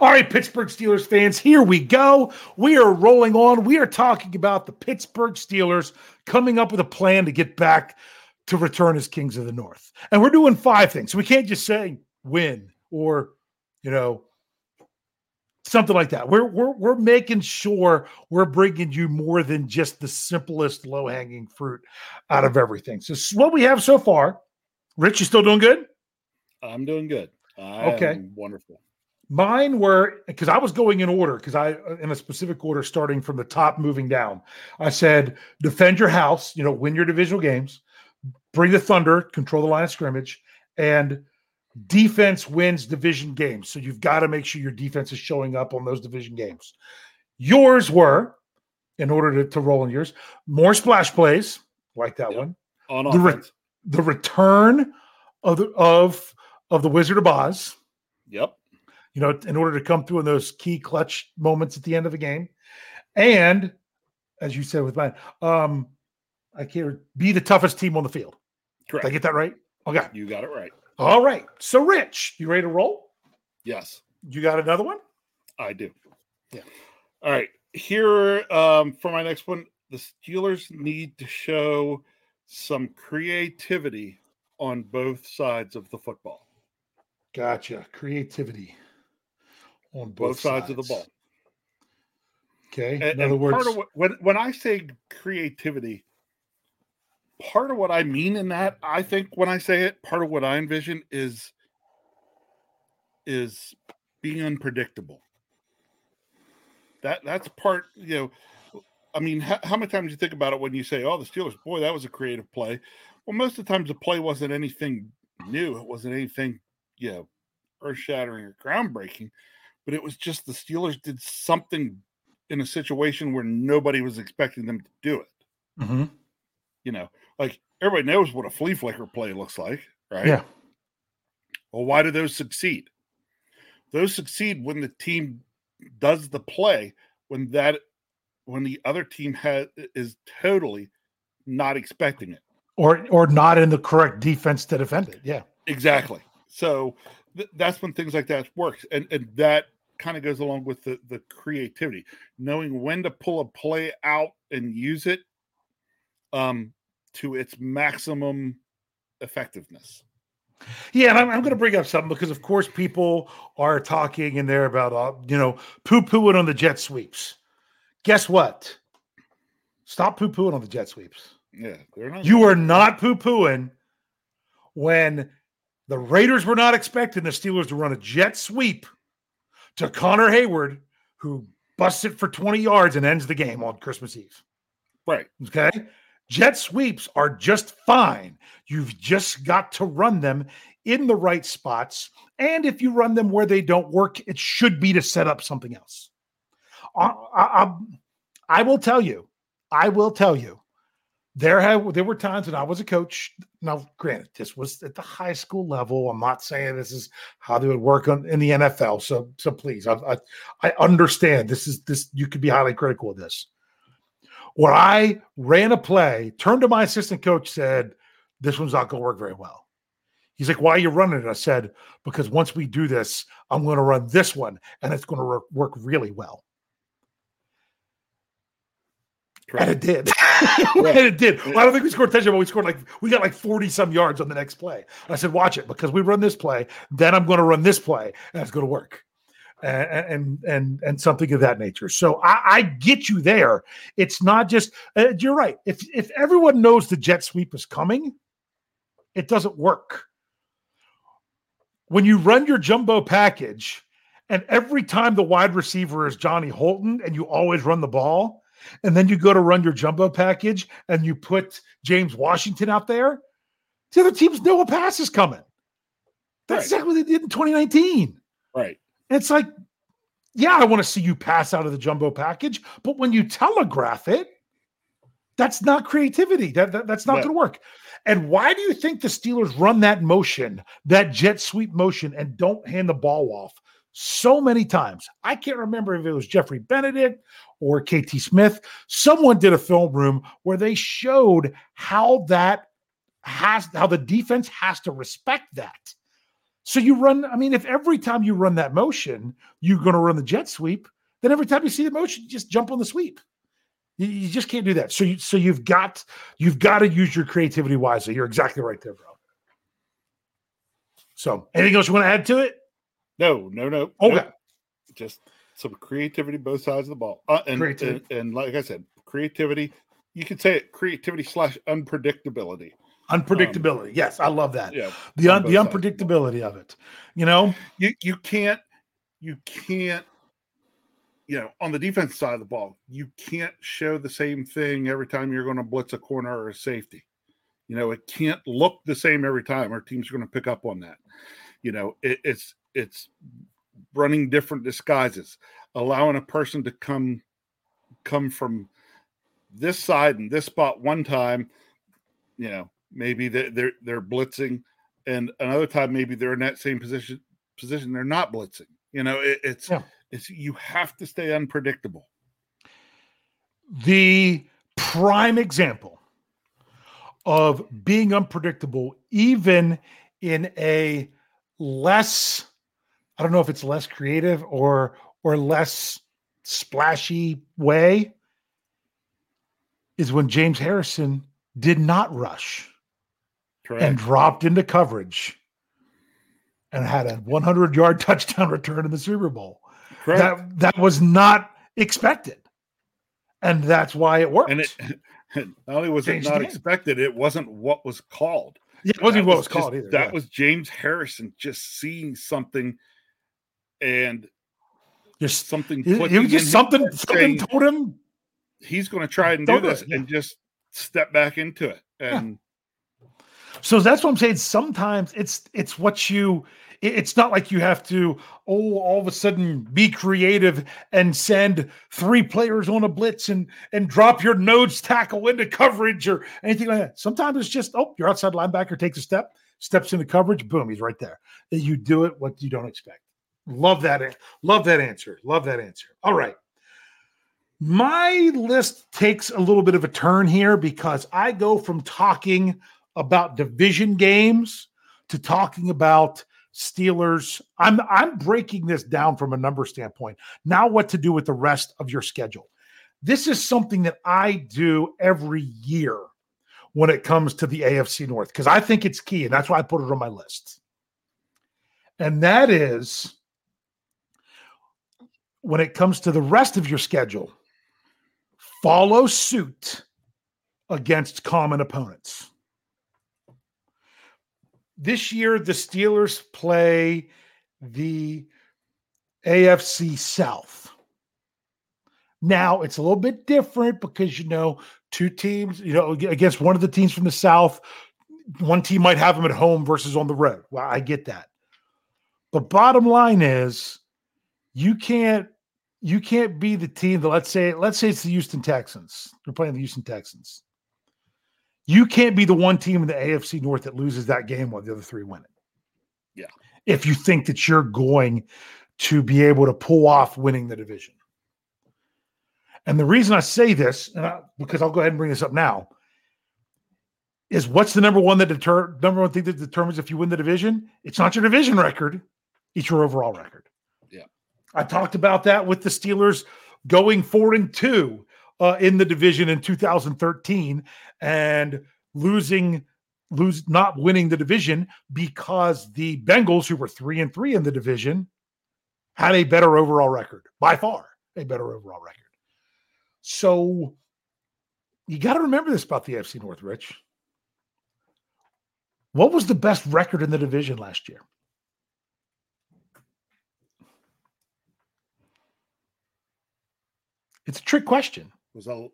All right, Pittsburgh Steelers fans, here we go. We are rolling on. We are talking about the Pittsburgh Steelers coming up with a plan to get back to return as kings of the North. And we're doing five things. So we can't just say win or, you know, something like that. We're we're we're making sure we're bringing you more than just the simplest low hanging fruit out of everything. So what we have so far. Rich, you still doing good? I'm doing good. I Okay. wonderful. Mine were because I was going in order because I in a specific order starting from the top moving down. I said defend your house, you know, win your divisional games, bring the thunder, control the line of scrimmage, and defense wins division games. So you've got to make sure your defense is showing up on those division games. Yours were, in order to, to roll in yours, more splash plays, like that one. On The, re- the return of the of of the Wizard of Oz Yep. You know, in order to come through in those key clutch moments at the end of the game. And as you said with mine, um, I can't be the toughest team on the field. Correct. Did I get that right? Okay. You got it right. All right. So, Rich, you ready to roll? Yes, You got another one? I do. Yeah. All right. Here um, for my next one, the Steelers need to show some creativity on both sides of the football. Gotcha. Creativity on both, Both, sides, of the ball. Okay. And, In other words, what, when when I say creativity, part of what I mean in that, I think when I say it, part of what I envision is is being unpredictable. That that's part, you know. I mean, how, how many times do you think about it when you say, "Oh, the Steelers, boy, that was a creative play." Well, most of the times the play wasn't anything new. It wasn't anything, you know, earth-shattering or groundbreaking, but it was just the Steelers did something in a situation where nobody was expecting them to do it. Mhm. You know, like everybody knows what a flea flicker play looks like, right? yeah. Well, why do those succeed? Those succeed when the team does the play when that when the other team has is totally not expecting it. Or or not in the correct defense to defend it. Yeah. Exactly. So th- that's when things like that works, and and that kind of goes along with the the creativity, knowing when to pull a play out and use it, um, to its maximum effectiveness. Yeah, and I'm, I'm going to bring up something because, of course, people are talking in there about, uh, you know, poo pooing on the jet sweeps. Guess what? Stop poo pooing on the jet sweeps. Yeah, they're not. You are not poo pooing when the Raiders were not expecting the Steelers to run a jet sweep to Connor Heyward, who busts it for 20 yards and ends the game on Christmas Eve. right. Okay. Jet sweeps are just fine. You've just got to run them in the right spots. And if you run them where they don't work, it should be to set up something else. I, I, I will tell you, I will tell you, there have there were times when I was a coach. Now, granted, this was at the high school level. I'm not saying this is how they would work on, in the NFL. So, so please, I, I, I understand this is this. You could be highly critical of this where I ran a play, turned to my assistant coach, said, This one's not going to work very well. He's like, Why are you running it? I said, Because once we do this, I'm going to run this one and it's going to work really well. And it did. And it did. Well, I don't think we scored touchdown, but we scored like we got like 40 some yards on the next play. I said, watch it because we run this play, then I'm going to run this play, and it's going to work. And and and and something of that nature. So I, I get you there. It's not just uh, you're right. If if everyone knows the jet sweep is coming, it doesn't work. When you run your jumbo package, and every time the wide receiver is Johnny Holton, and you always run the ball, and then you go to run your jumbo package and you put James Washington out there, the other teams know a pass is coming. That's Right. exactly what they did in 2019. Right. It's like, yeah, I want to see you pass out of the jumbo package, but when you telegraph it, that's not creativity. That, that- that's not No. going to work. And why do you think the Steelers run that motion, that jet sweep motion, and don't hand the ball off so many times? I can't remember if it was Jeffrey Benedict or KT Smith. Someone did a film room where they showed how that has how the defense has to respect that. So you run, I mean, if every time you run that motion, you're going to run the jet sweep, then every time you see the motion, you just jump on the sweep. You, you just can't do that. So you so you've got you've got to use your creativity wisely. You're exactly right there, bro. So anything else you want to add to it? No, no, no. Okay. nope. Just some creativity both sides of the ball. Uh, and, and and like I said, creativity. You could say it creativity slash unpredictability. Unpredictability. Um, yes, I love that. Yeah, the un, the unpredictability of it. You know, you you can't you can't you know on the defense side of the ball you can't show the same thing every time you're going to blitz a corner or a safety. You know, it can't look the same every time. Our teams are going to pick up on that. You know, it, it's it's running different disguises, allowing a person to come come from this side and this spot one time. You know, maybe they're they're, they're blitzing, and another time maybe they're in that same position position they're not blitzing. You know, it, it's yeah. it's you have to stay unpredictable. The prime example of being unpredictable, even in a less, I don't know if it's less creative or or less splashy way, is when James Harrison did not rush Correct. and dropped into coverage and had a 100 yard touchdown return in the Super Bowl. Correct. That that was not expected, and that's why it worked. And it not only was Changed it not expected, it wasn't what was called. Yeah, it wasn't that what was, was called just, either. That yeah. was James Harrison just seeing something and just something. Just something. Something told him he's going to try and do this yeah. and just step back into it. And yeah. so that's what I'm saying. Sometimes it's it's what you it's not like you have to oh all of a sudden be creative and send three players on a blitz and and drop your nose tackle into coverage or anything like that sometimes it's just oh your outside linebacker takes a step steps into coverage boom he's right there you do it what you don't expect love that love that answer love that answer all right my list takes a little bit of a turn here because i go from talking about division games to talking about Steelers. I'm I'm breaking this down from a number standpoint. Now what to do with the rest of your schedule. This is something that I do every year when it comes to the AFC North because I think it's key and that's why I put it on my list. And that is when it comes to the rest of your schedule, follow suit against common opponents this year the Steelers play the AFC South. Now it's a little bit different because you know two teams, you know, against one of the teams from the South, one team might have them at home versus on the road. Well, I get that. But bottom line is you can't you can't be the team that let's say let's say it's the Houston Texans. They're playing the Houston Texans. You can't be the one team in the AFC North that loses that game while the other three win it. Yeah. If you think that you're going to be able to pull off winning the division. And the reason I say this, and I, because I'll go ahead and bring this up now, is what's the number one that deter number one thing that determines if you win the division? It's not your division record, it's your overall record. I talked about that with the Steelers going four and two uh, in the division in 2013 and losing lose not winning the division because the Bengals who were 3 and 3 in the division had a better overall record by far a better overall record. So you got to remember this about the FC North Rich. What was the best record in the division last year It's a trick question. Was that um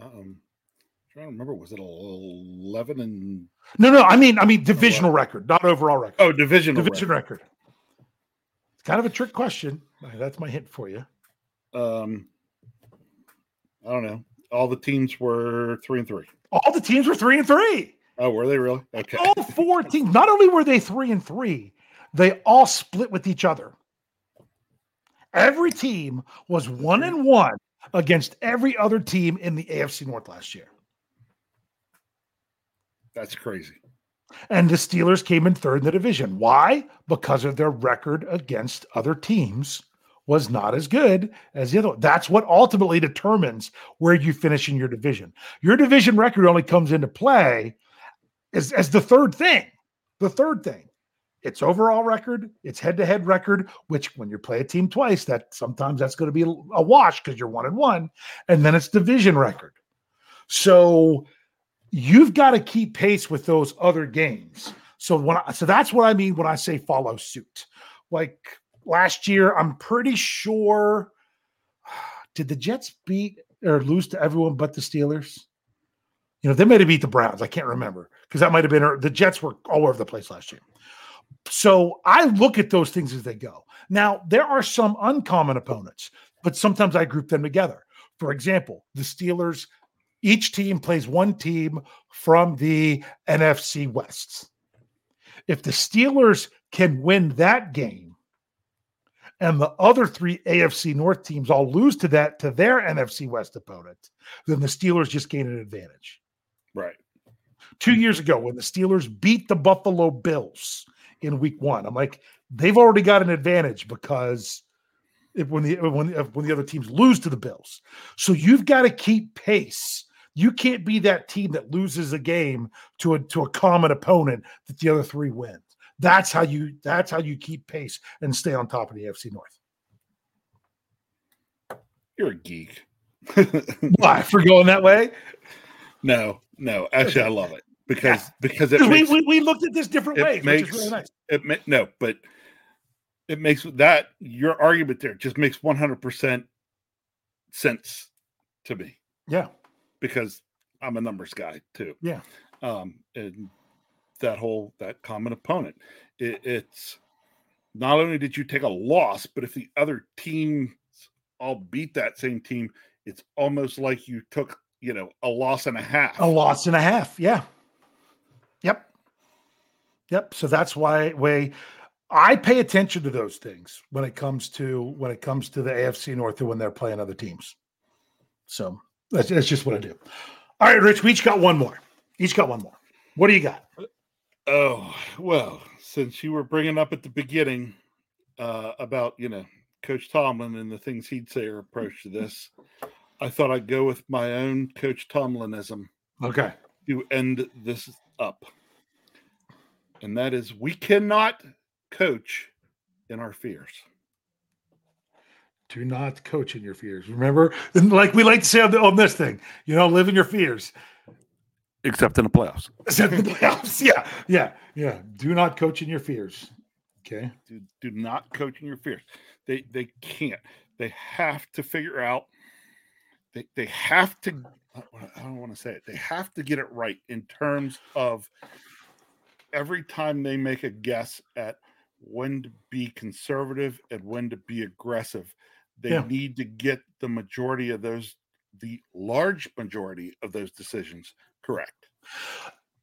i trying to remember was it 11 and no no i mean i mean divisional oh, record not overall record. Oh divisional division record. record. it's kind of a trick question. That's my hint for you. Um i don't know. All the teams were three and three. All the teams were three and three. Oh were they really? Okay. all four teams not only were they three and three they all split with each other. Every team was one and one against every other team in the AFC North last year. That's crazy. And the Steelers came in third in the division. Why? Because of their record against other teams was not as good as the other. That's what ultimately determines where you finish in your division. Your division record only comes into play as, as the third thing. The third thing. It's overall record, it's head-to-head record, which when you play a team twice, that sometimes that's going to be a wash because you're one and one, and then it's division record. So you've got to keep pace with those other games. So when I, so that's what I mean when I say follow suit. Like last year, I'm pretty sure did the Jets beat or lose to everyone but the Steelers? You know, they might have beat the Browns. I can't remember because that might have been the Jets were all over the place last year. So I look at those things as they go. Now, there are some uncommon opponents, but sometimes I group them together. For example, the Steelers, each team plays one team from the NFC West. If the Steelers can win that game and the other three AFC North teams all lose to that to their NFC West opponent, then the Steelers just gain an advantage. Right. Two years ago, when the Steelers beat the Buffalo Bills in week one, I'm like, they've already got an advantage because if when the when when the other teams lose to the Bills, so you've got to keep pace. You can't be that team that loses a game to a to a common opponent that the other three win. That's how you that's how you keep pace and stay on top of the AFC North. You're a geek. Why for going that way? No, no. Actually, I love it because yeah. because it makes, we, we, looked at this different ways, makes, which is really nice. It no, but it makes that your argument there just makes 100% sense to me. Yeah. Because I'm a numbers guy too. Yeah. Um, and that whole, that common opponent, it, it's not only did you take a loss, but if the other teams all beat that same team, it's almost like you took, you know, a loss and a half. A loss and a half. Yeah. Yep. Yep. So that's why way I pay attention to those things when it comes to when it comes to the AFC North and when they're playing other teams. So that's, that's just what I do. All right, Rich, we each got one more. Each got one more. What do you got? Oh well, since you were bringing up at the beginning uh, about you know Coach Tomlin and the things he'd say or approach to this, I thought I'd go with my own Coach Tomlinism. Okay. To end this up, and that is we cannot coach in our fears. Do not coach in your fears. Remember, and like we like to say on, the, on this thing, you know, live in your fears. Except in the playoffs. Except in the playoffs. Yeah. Yeah. Yeah. Do not coach in your fears. Okay. Do, do not coach in your fears. They they can't. They have to figure out they, they have to I don't want to say it. They have to get it right in terms of every time they make a guess at when to be conservative and when to be aggressive. They yeah. need to get the majority of those, the large majority of those decisions correct.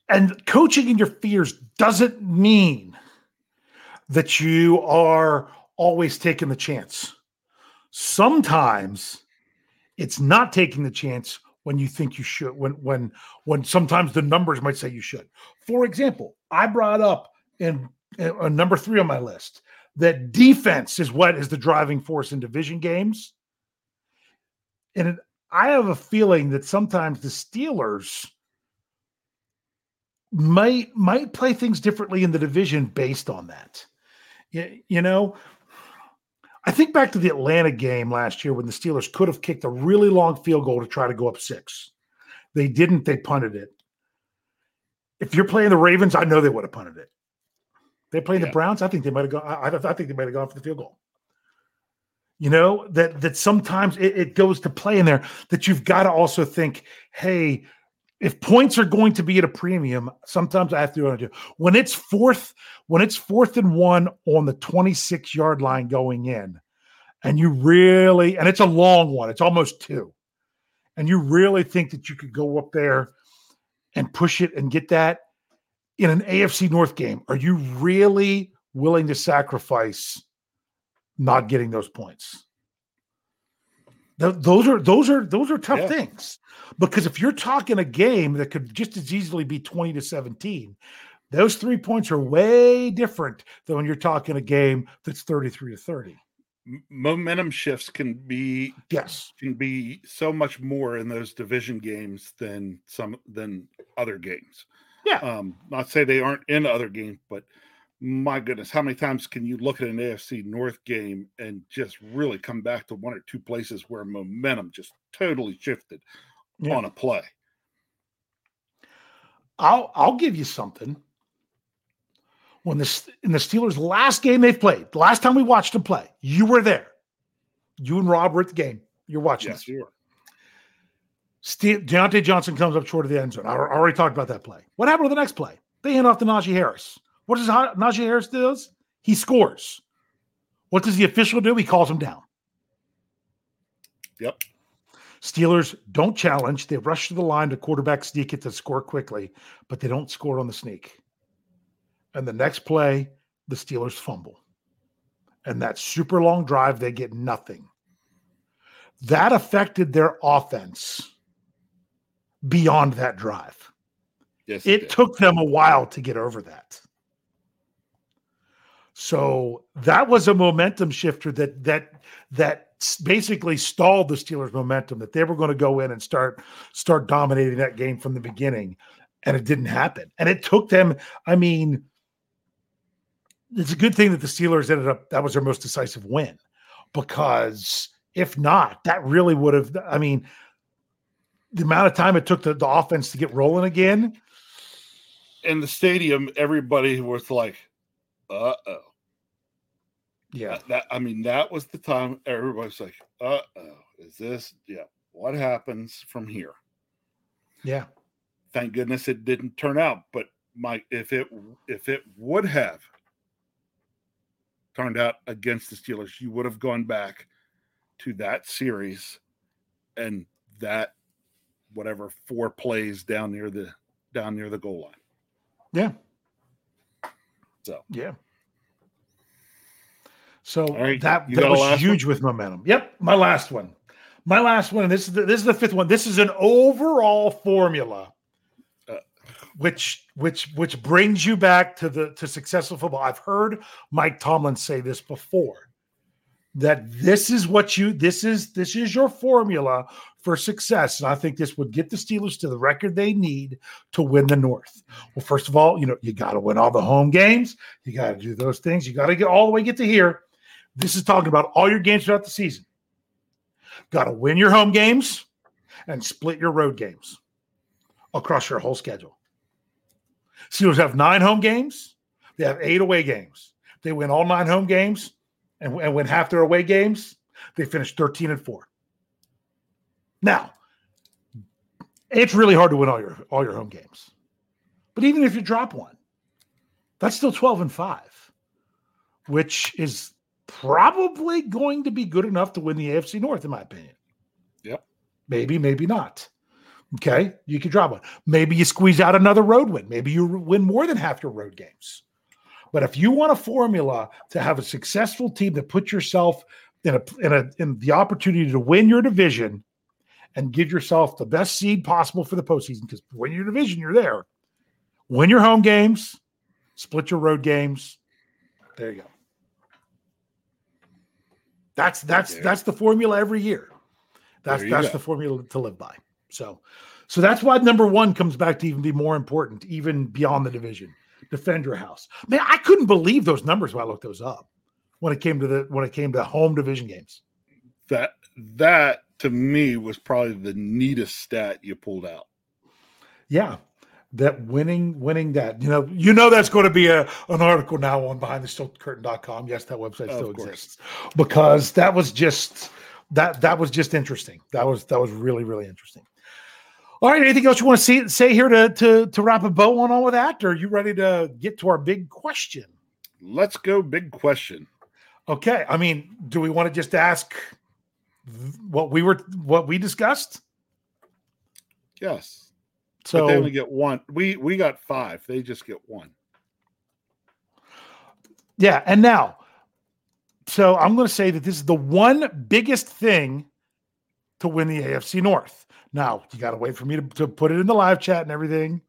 And coaching in your fears doesn't mean that you are always taking the chance. Sometimes it's not taking the chance when you think you should when when when sometimes the numbers might say you should. For example, I brought up in uh, number three on my list that defense is what is the driving force in division games. And it, I have a feeling that sometimes the Steelers might might play things differently in the division based on that. You, you know, I think back to the Atlanta game last year when the Steelers could have kicked a really long field goal to try to go up six. They didn't, they punted it. If you're playing the Ravens, I know they would have punted it. They played yeah. the Browns. I think they might have gone. I, I, think they might have gone for the field goal. You know that that sometimes it, it goes to play in there. That you've got to also think, hey, if points are going to be at a premium, sometimes I have to do when it's fourth, when it's fourth and one on the 26 yard line going in, and you really, and it's a long one, it's almost two, and you really think that you could go up there and push it and get that, in an AFC North game, are you really willing to sacrifice not getting those points? Those are those are those are tough yeah. things because if you're talking a game that could just as easily be 20 to 17 those three points are way different than when you're talking a game that's 33 to 30 momentum shifts can be yes can be so much more in those division games than some than other games yeah. Um, not say they aren't in other games, but my goodness, how many times can you look at an AFC North game and just really come back to one or two places where momentum just totally shifted yeah. on a play? I'll I'll give you something. When this in the Steelers' last game they've played, the last time we watched them play, you were there. You and Rob were at the game. You're watching. Yes, you were. Steve, Diontae Johnson comes up short of the end zone. I already talked about that play. What happened to the next play? They hand off to Najee Harris. What does Najee Harris do? He scores. What does the official do? He calls him down. Yep. Steelers don't challenge. They rush to the line to quarterback sneak it to score quickly, but they don't score on the sneak. And the next play, the Steelers fumble. And that super long drive, they get nothing. That affected their offense beyond that drive. Yes, it, it took them a while to get over that. So that was a momentum shifter that that that basically stalled the Steelers' momentum that they were going to go in and start start dominating that game from the beginning, and it didn't happen. And it took them. I mean, it's a good thing that the Steelers ended up that was their most decisive win, because if not, that really would have. I mean, the amount of time it took the, the offense to get rolling again. In the stadium, everybody was like, "Uh oh." Yeah. That, I mean, that was the time everybody's like, uh oh, is this yeah, what happens from here? Yeah. Thank goodness it didn't turn out. But Mike, if it if it would have turned out against the Steelers, you would have gone back to that series and that whatever four plays down near the down near the goal line. Yeah. So yeah. So right, that, that was huge one? with momentum. Yep, my last one. My last one, and this is the, this is the fifth one. This is an overall formula, uh, which which which brings you back to the to successful football. I've heard Mike Tomlin say this before that this is what you this is this is your formula for success and i think this would get the steelers to the record they need to win the north well first of all you know you got to win all the home games you got to do those things you got to get all the way get to here this is talking about all your games throughout the season. Got to win your home games and split your road games across your whole schedule. Steelers have nine home games. They have eight away games. They win all nine home games and, and win half their away games. They finish 13 and 4. Now, it's really hard to win all your all your home games. But even if you drop one, that's still 12 and 5, which is probably going to be good enough to win the AFC North, in my opinion. Yep. Maybe, maybe not. Okay. You can drop one. Maybe you squeeze out another road win. Maybe you win more than half your road games. But if you want a formula to have a successful team that put yourself in a in a in the opportunity to win your division and give yourself the best seed possible for the postseason, because win your division, you're there. Win your home games, split your road games. There you go. That's that's that's the formula every year. That's that's go. the formula to live by. So so that's why number one comes back to even be more important, even beyond the division. Defend your house. Man, I couldn't believe those numbers when I looked those up when it came to the when it came to home division games. That that to me was probably the neatest stat you pulled out. Yeah, that winning winning that you know you know that's going to be a an article now on behind the steel curtain.com yes that website still exists. Because that was just that that was just interesting. That was that was really really interesting. All right anything else you want to see say here to to to wrap a bow on all of that? Or are you ready to get to our big question? Let's go big question. Okay i mean do we want to just ask what we were what we discussed? Yes so but they only get one. We we got five. They just get one. Yeah, and now, so I'm going to say that this is the one biggest thing to win the AFC North. Now you got to wait for me to, to put it in the live chat and everything.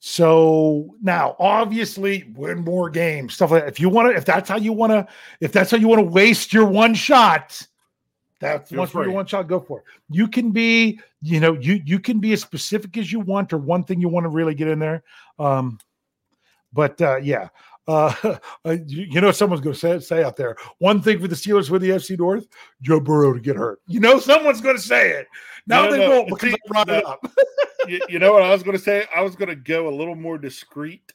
So now, obviously, win more games, stuff like that. If you want to, if that's how you want to, if that's how you want to waste your one shot, that's once for your one shot, go for it. You can be, you know, you you can be as specific as you want, or one thing you want to really get in there. Um, but uh, yeah, uh, you, you, know, someone's going to say, say out there one thing for the Steelers with the FC North: Joe Burrow to get hurt. You know, someone's going to say it. Now no, they no, won't because I brought it up. you, you know what I was going to say? I was going to go a little more discreet,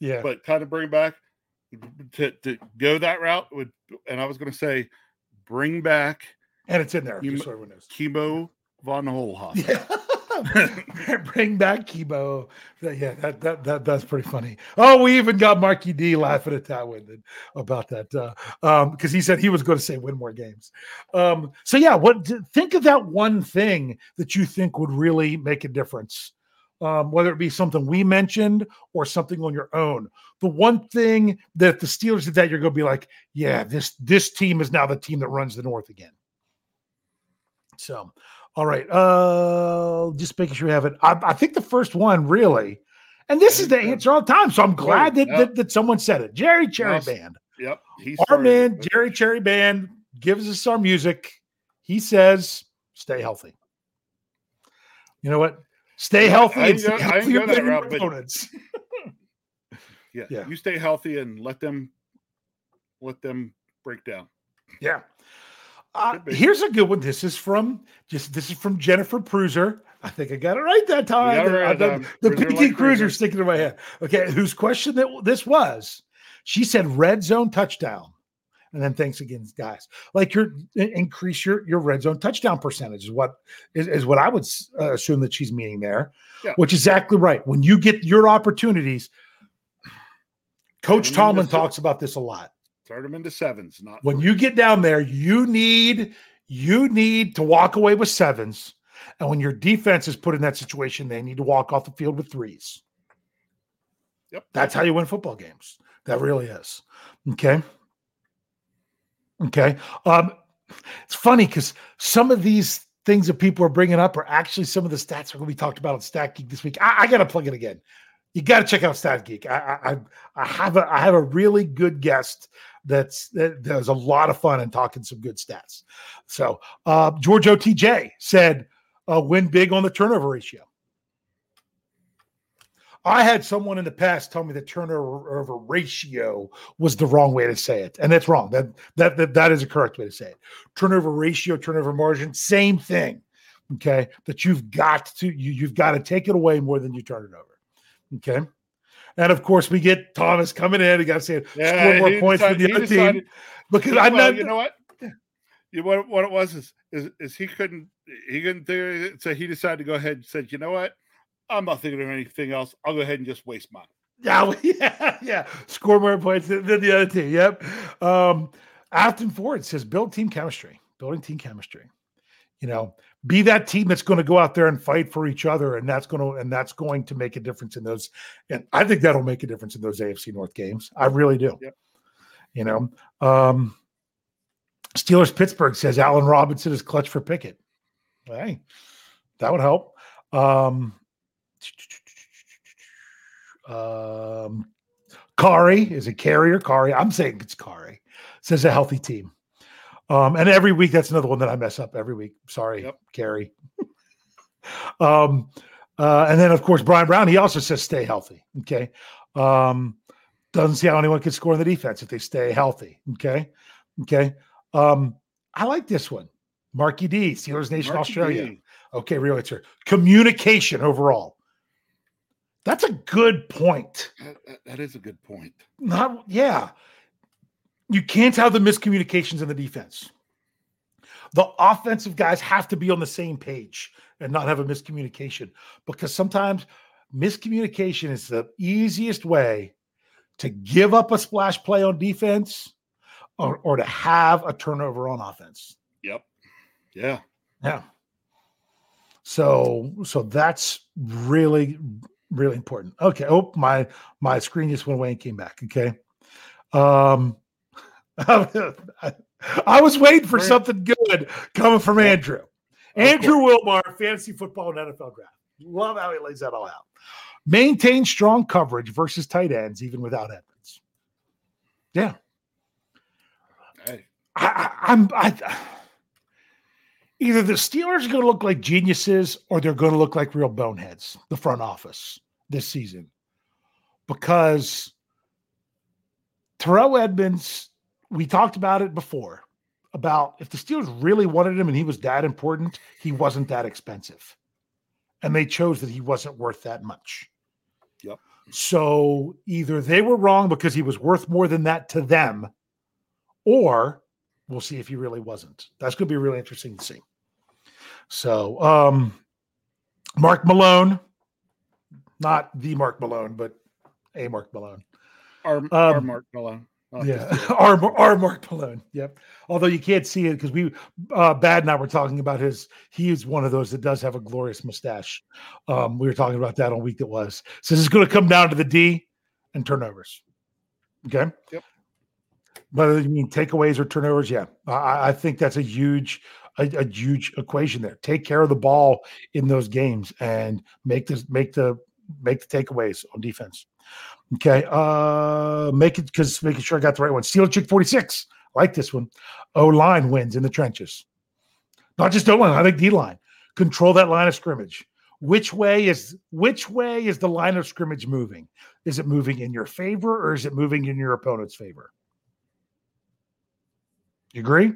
Yeah. but kind of bring back to, to go that route would, and I was going to say, bring back and it's in there. M- so everyone knows. Chemo von Holhoff. Yeah. Bring back Kibo. Yeah, that, that that that's pretty funny. Oh, we even got Marky D laughing at that one about that uh, um, because he said he was going to say win more games. Um, so yeah, what think of that one thing that you think would really make a difference, um, whether it be something we mentioned or something on your own. The one thing that the Steelers did that you're going to be like, yeah, this this team is now the team that runs the North again. So, all right. Uh just making sure we have it. I, I think the first one really, and this is the answer all the time. So I'm glad that, Yep. that, that someone said it. Jerry Cherry Yes. Band. Yep. He Our man. Jerry Cherry Band, gives us our music. He says, stay healthy. You know what? Stay healthy I and stay go- I didn't healthier go that but- opponents. Yeah. Yeah. You stay healthy and let them let them break down. Yeah. Uh, here's a good one. This is from just this is from Jennifer Pruser. I think I got it right that time. The- right, um, the PT like Cruiser sticking in my head. Okay, whose question that this was? She said red zone touchdown, and then thanks again, guys. Like your in- increase your your red zone touchdown percentage is what is, is what I would uh, assume that she's meaning there. Yeah. Which is exactly right. When you get your opportunities, Coach Tomlin talks about this a lot Turn them into sevens, not when you get down there, you need you need to walk away with sevens. And when your defense is put in that situation, they need to walk off the field with threes. Yep. That's how you win football games. That really is. Okay. Okay. Um, it's funny because some of these things that people are bringing up are actually some of the stats we're going to be talked about on Stat Geek this week. I, I got to plug it again. You got to check out Stat Geek. I, I, I- have a I have a really good guest that's that does a lot of fun and talking some good stats. So uh, George OTJ said, uh, "Win big on the turnover ratio." I had someone in the past tell me that turnover ratio was the wrong way to say it, and that's wrong. That that that, that is a correct way to say it. Turnover ratio, turnover margin, same thing. Okay, that you've got to you you've got to take it away more than you turn it over. Okay. And of course, we get Thomas coming in. He got to say Yeah, score more points for the he other team because Well, I'm not. you know what? You what what it was is, is is he couldn't he couldn't do it, so he decided to go ahead and said, you know what? I'm not thinking of anything else. I'll go ahead and just waste mine. Yeah, yeah, yeah. Score more points than, than the other team. Yep. Um, Afton Ford says build team chemistry, building team chemistry. You know, be that team that's going to go out there and fight for each other, and that's going to and that's going to make a difference in those. And I think that'll make a difference in those AFC North games. I really do. Yep. You know, um, Steelers Pittsburgh says Allen Robinson is clutch for Pickett. Hey, that would help. Um, um, Kari is a carrier. Kari, I'm saying it's Kari. Says a healthy team. Um, and every week that's another one that I mess up every week. Sorry, Yep. Carrie. um, uh, and then of course Brian Brown, he also says stay healthy. Okay. Um, doesn't see how anyone can score in the defense if they stay healthy. Okay. Okay. Um, I like this one. Marky D, Steelers Nation Marky Australia. D. Okay, real answer. Communication overall. That's a good point. That- that- that is a good point. Not yeah. You can't have the miscommunications in the defense. The offensive guys have to be on the same page and not have a miscommunication because sometimes miscommunication is the easiest way to give up a splash play on defense or, or to have a turnover on offense. Yep. Yeah. Yeah. So so that's really really important. Okay. Oh, my my screen just went away and came back. Okay. Um I was waiting for something good coming from Andrew. Andrew Wilmar, fantasy football and NFL draft. Love how he lays that all out. Maintain strong coverage versus tight ends, even without Edmunds. Yeah. Hey. I, I, I'm I, either the Steelers are going to look like geniuses or they're going to look like real boneheads, the front office this season, because Terrell Edmunds, we talked about it before about if the Steelers really wanted him and he was that important, he wasn't that expensive. and they chose that he wasn't worth that much. Yep. So either they were wrong because he was worth more than that to them, or we'll see if he really wasn't. That's going to be really interesting to see. So, um, Mark Malone, not the Mark Malone, but a Mark Malone. Our, um, our Mark Malone. Yeah, our, our Mark Malone. Yep. Although you can't see it because we, uh, Bad and I were talking about his. He is one of those that does have a glorious mustache. Um, we were talking about that on week that was. So this is going to come down to the D and turnovers. Okay. Yep. Whether you mean takeaways or turnovers, yeah, I, I think that's a huge, a, a, huge equation there. Take care of the ball in those games and make this, make the, make the takeaways on defense. Okay. Uh make it because making sure I got the right one. Steel Chick 46. Like this one. O line wins in the trenches. Not just O line, I think D line. Control that line of scrimmage. Which way is which way is the line of scrimmage moving? Is it moving in your favor or is it moving in your opponent's favor? You agree?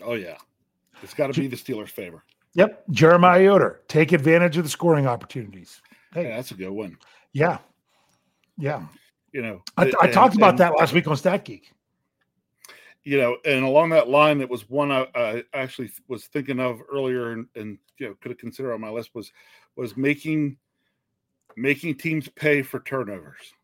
Oh yeah. It's got to be the Steelers' favor. Yep. Jeremiah Yoder, take advantage of the scoring opportunities. Hey, yeah, that's a good one. Yeah. Yeah. You know, I, I and, talked about and, that last week on Stat Geek. You know, and along that line, that was one I, I actually was thinking of earlier, and, and you know, could have considered on my list was was making making teams pay for turnovers.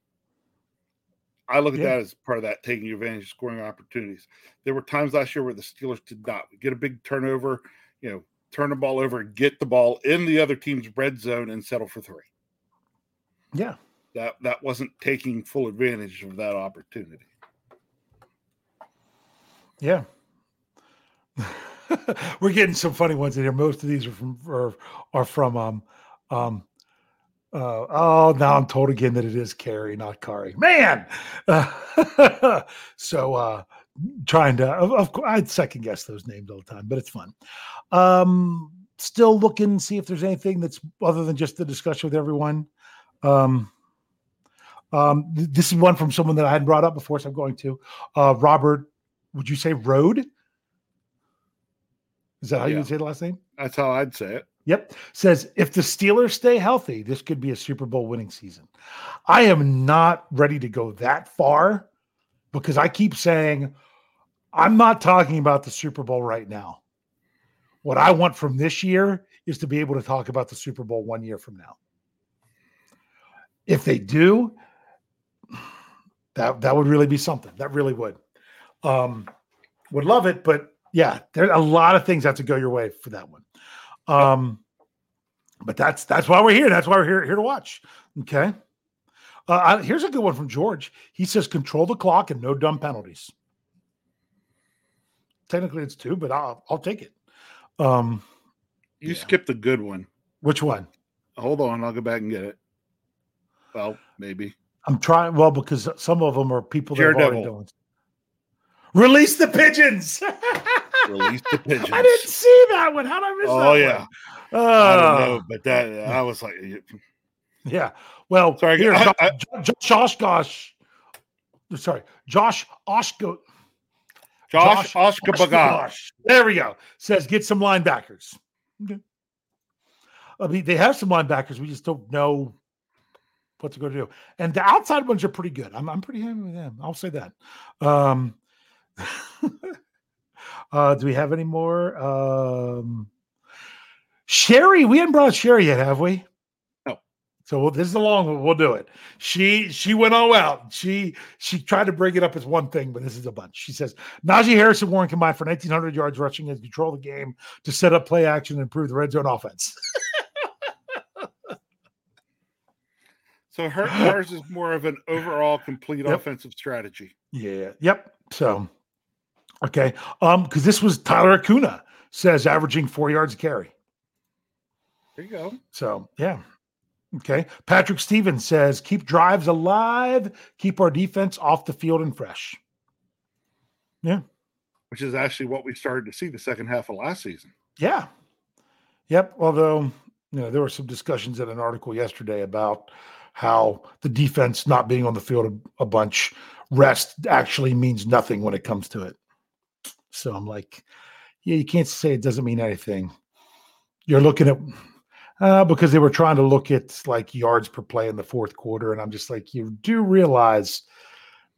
I look at yeah. that as part of that taking advantage of scoring opportunities. There were times last year where the Steelers did not get a big turnover, you know, turn the ball over, get the ball in the other team's red zone, and settle for three. Yeah, that that wasn't taking full advantage of that opportunity. Yeah. We're getting some funny ones in here. Most of these are from are, are from um um uh, oh now I'm told again that it is Carrie, not Kari. Man. So uh trying to of, of course I'd second guess those names all the time, but it's fun. Um still looking see if there's anything that's other than just the discussion with everyone. Um um, th- this is one from someone that I hadn't brought up before, so I'm going to. Uh, Robert, would you say Road? Is that how yeah. you would say the last name? That's how I'd say it. Yep. Says if the Steelers stay healthy, this could be a Super Bowl winning season. I am not ready to go that far because I keep saying I'm not talking about the Super Bowl right now. What I want from this year is to be able to talk about the Super Bowl one year from now. If they do, that that would really be something. That really would. Um, would love it, but yeah, there's a lot of things that have to go your way for that one. Um, but that's that's why we're here. That's why we're here here to watch. Okay. Uh, here's a good one from George. He says, "Control the clock and no dumb penalties." Technically, it's two, but I'll I'll take it. Um, you yeah. skipped a good one. Which one? Hold on, I'll go back and get it. Well, maybe. I'm trying. Well, because some of them are people that are already doing. Release the pigeons. Release the pigeons. I didn't see that one. How did I miss oh, that? Oh yeah. Uh, I don't know, but that I was like, yeah. Well, sorry. Here, I, I, Josh Gosh. Sorry, Josh Oshko. Josh, Josh Oshkobagosh. There we go. Says get some linebackers. Okay. I mean, they have some linebackers. We just don't know what to go to do. And the outside ones are pretty good. I'm, I'm pretty happy with them. I'll say that. Um, uh, do we have any more? Um, Sherry, we haven't brought Sherry yet, have we? No. So we'll, this is a long one. We'll do it. She she went all out. She she tried to bring it up as one thing, but this is a bunch. She says Najee Harris and Warren combined for 1,900 yards rushing and control the game to set up play action and improve the red zone offense. So her, hers is more of an overall complete yep. offensive strategy. Yeah. Yep. So okay. Um, because this was Tyler Acuna says averaging four yards a carry. There you go. So yeah. Okay. Patrick Stevens says keep drives alive, keep our defense off the field and fresh. Yeah. Which is actually what we started to see the second half of last season. Yeah. Yep. Although, you know, there were some discussions in an article yesterday about how the defense not being on the field a, a bunch rest actually means nothing when it comes to it. So I'm like, yeah, you can't say it doesn't mean anything. You're looking at uh, because they were trying to look at like yards per play in the fourth quarter, and I'm just like, you do realize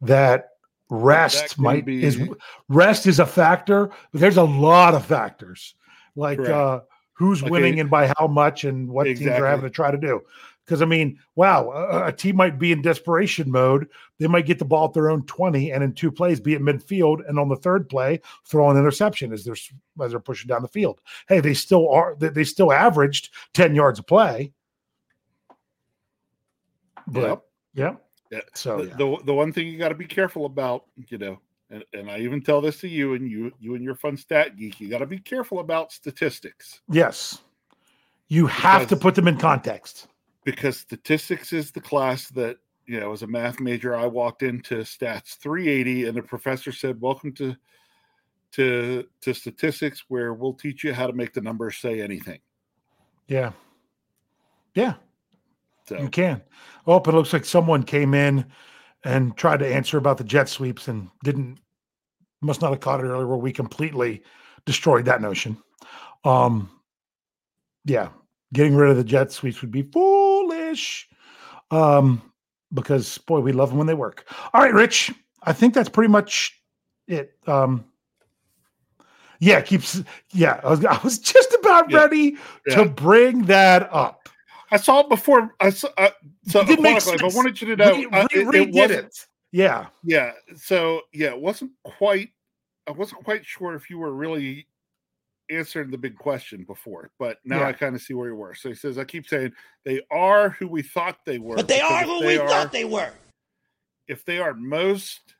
that rest That might be- is rest is a factor, but there's a lot of factors like Correct. uh, who's Like winning a- and by how much and what teams are having to try to do. Because I mean, wow, a, a team might be in desperation mode. They might get the ball at their own 20 and in two plays be at midfield, and on the third play, throw an interception as they're as they're pushing down the field. Hey, they still are they, they still averaged 10 yards a play. But Yep. yeah. Yeah. So the, yeah. the the one thing you got to be careful about, you know, and, and I even tell this to you and you you and your fun stat geek, you got to be careful about statistics yes. You have to put them in context. Because statistics is the class that you know as a math major I walked into stats 380 and the professor said, "Welcome to to to statistics where we'll teach you how to make the numbers say anything." Yeah. Yeah. So You can. Oh, it looks like someone came in and tried to answer about the jet sweeps and didn't must not have caught it earlier where we completely destroyed that notion. Um yeah, getting rid of the jet sweeps would be Um because boy, we love them when they work. All right, Rich. I think that's pretty much it. Um yeah, keeps yeah, I was I was just about Yeah. ready Yeah. to bring that up. I saw it before. I saw. Uh, so It didn't make I wanted you to know, Re- uh, it, it wasn't. it. Yeah. Yeah. So yeah, it wasn't quite. I wasn't quite sure if you were really answering the big question before, but now Yeah. I kind of see where you were. So he says, I keep saying they are who we thought they were, But they are if who we thought they were. If they are most,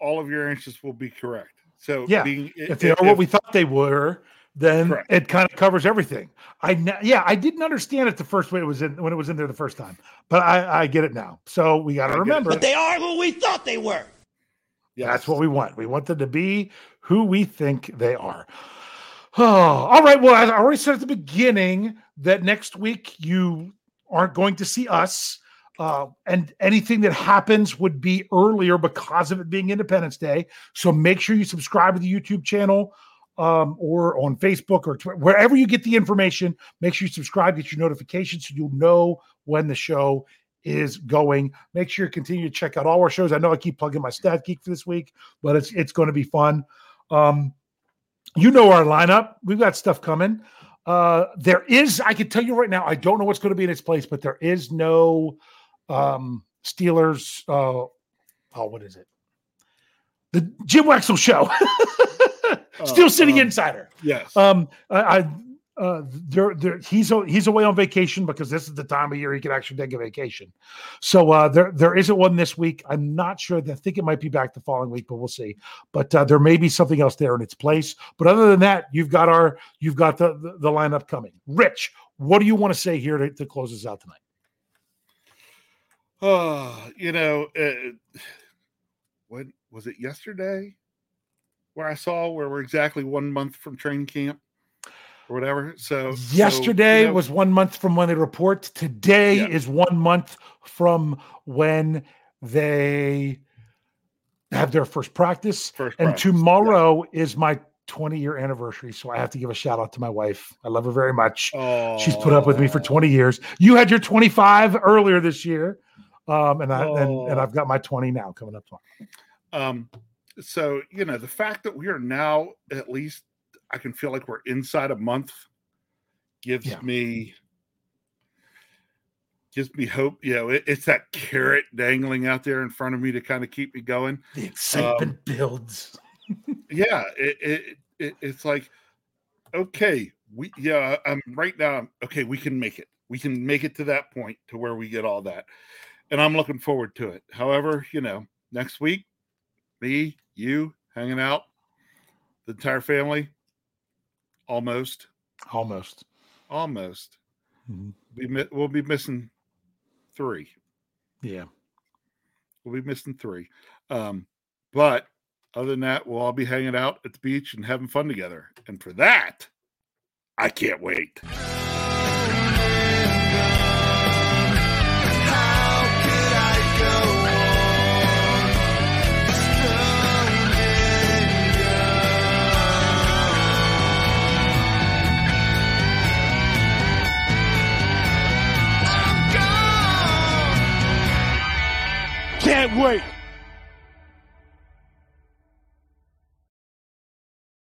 all of your answers will be correct. So Yeah. being, If they are what we thought they were, then Correct. it kind of covers everything. I yeah, I didn't understand it the first way it was in when it was in there the first time, but I, I get it now. So we got to remember But they are who we thought they were. That's what we want. We want them to be who we think they are. Oh, all right. Well, as I already said at the beginning that next week you aren't going to see us. Uh, and anything that happens would be earlier because of it being Independence Day. So make sure you subscribe to the YouTube channel um, or on Facebook or Twitter, wherever you get the information. Make sure you subscribe, get your notifications so you'll know when the show is going. Make sure you continue to check out all our shows. I know I keep plugging my Stat Geek for this week, but it's it's going to be fun. Um, you know our lineup. We've got stuff coming. Uh, there is, I can tell you right now, I don't know what's going to be in its place, but there is no um Steelers. Uh, oh, what is it? The Jim Wexell show. Steel City um, Insider. Yes. Um, I, I uh, there, there, he's he's away on vacation because this is the time of year he can actually take a vacation. So uh, there, there isn't one this week. I'm not sure. I think it might be back the following week, but we'll see. But uh, there may be something else there in its place. But other than that, you've got our, you've got the the, the lineup coming. Rich, what do you want to say here to, to close us out tonight? Oh, you know, uh, when was it yesterday where I saw where we're exactly one month from training camp or whatever? So so, Yesterday you know, was one month from when they report. Today Yeah. is one month from when they have their first practice. First and practice, yeah. tomorrow is my 20 year anniversary. So I have to give a shout out to my wife. I love her very much. She's put up with me for 20 years. You had your 25 earlier this year. Um, and I and, and. I've got my 20 now coming up tomorrow. Um, so you know, the fact that we are now at least I can feel like we're inside a month gives Yeah. me gives me hope. You know, it, it's that carrot dangling out there in front of me to kind of keep me going. The excitement um, builds. yeah it, it, it it's like okay we yeah i'm right now okay we can make it we can make it to that point to where we get all that and i'm looking forward to it however you know next week me you hanging out the entire family almost Almost. almost Mhm. We we'll be missing three Yeah. we'll be missing three um but other than that we'll all be hanging out at the beach and having fun together and for that i can't wait Can't wait.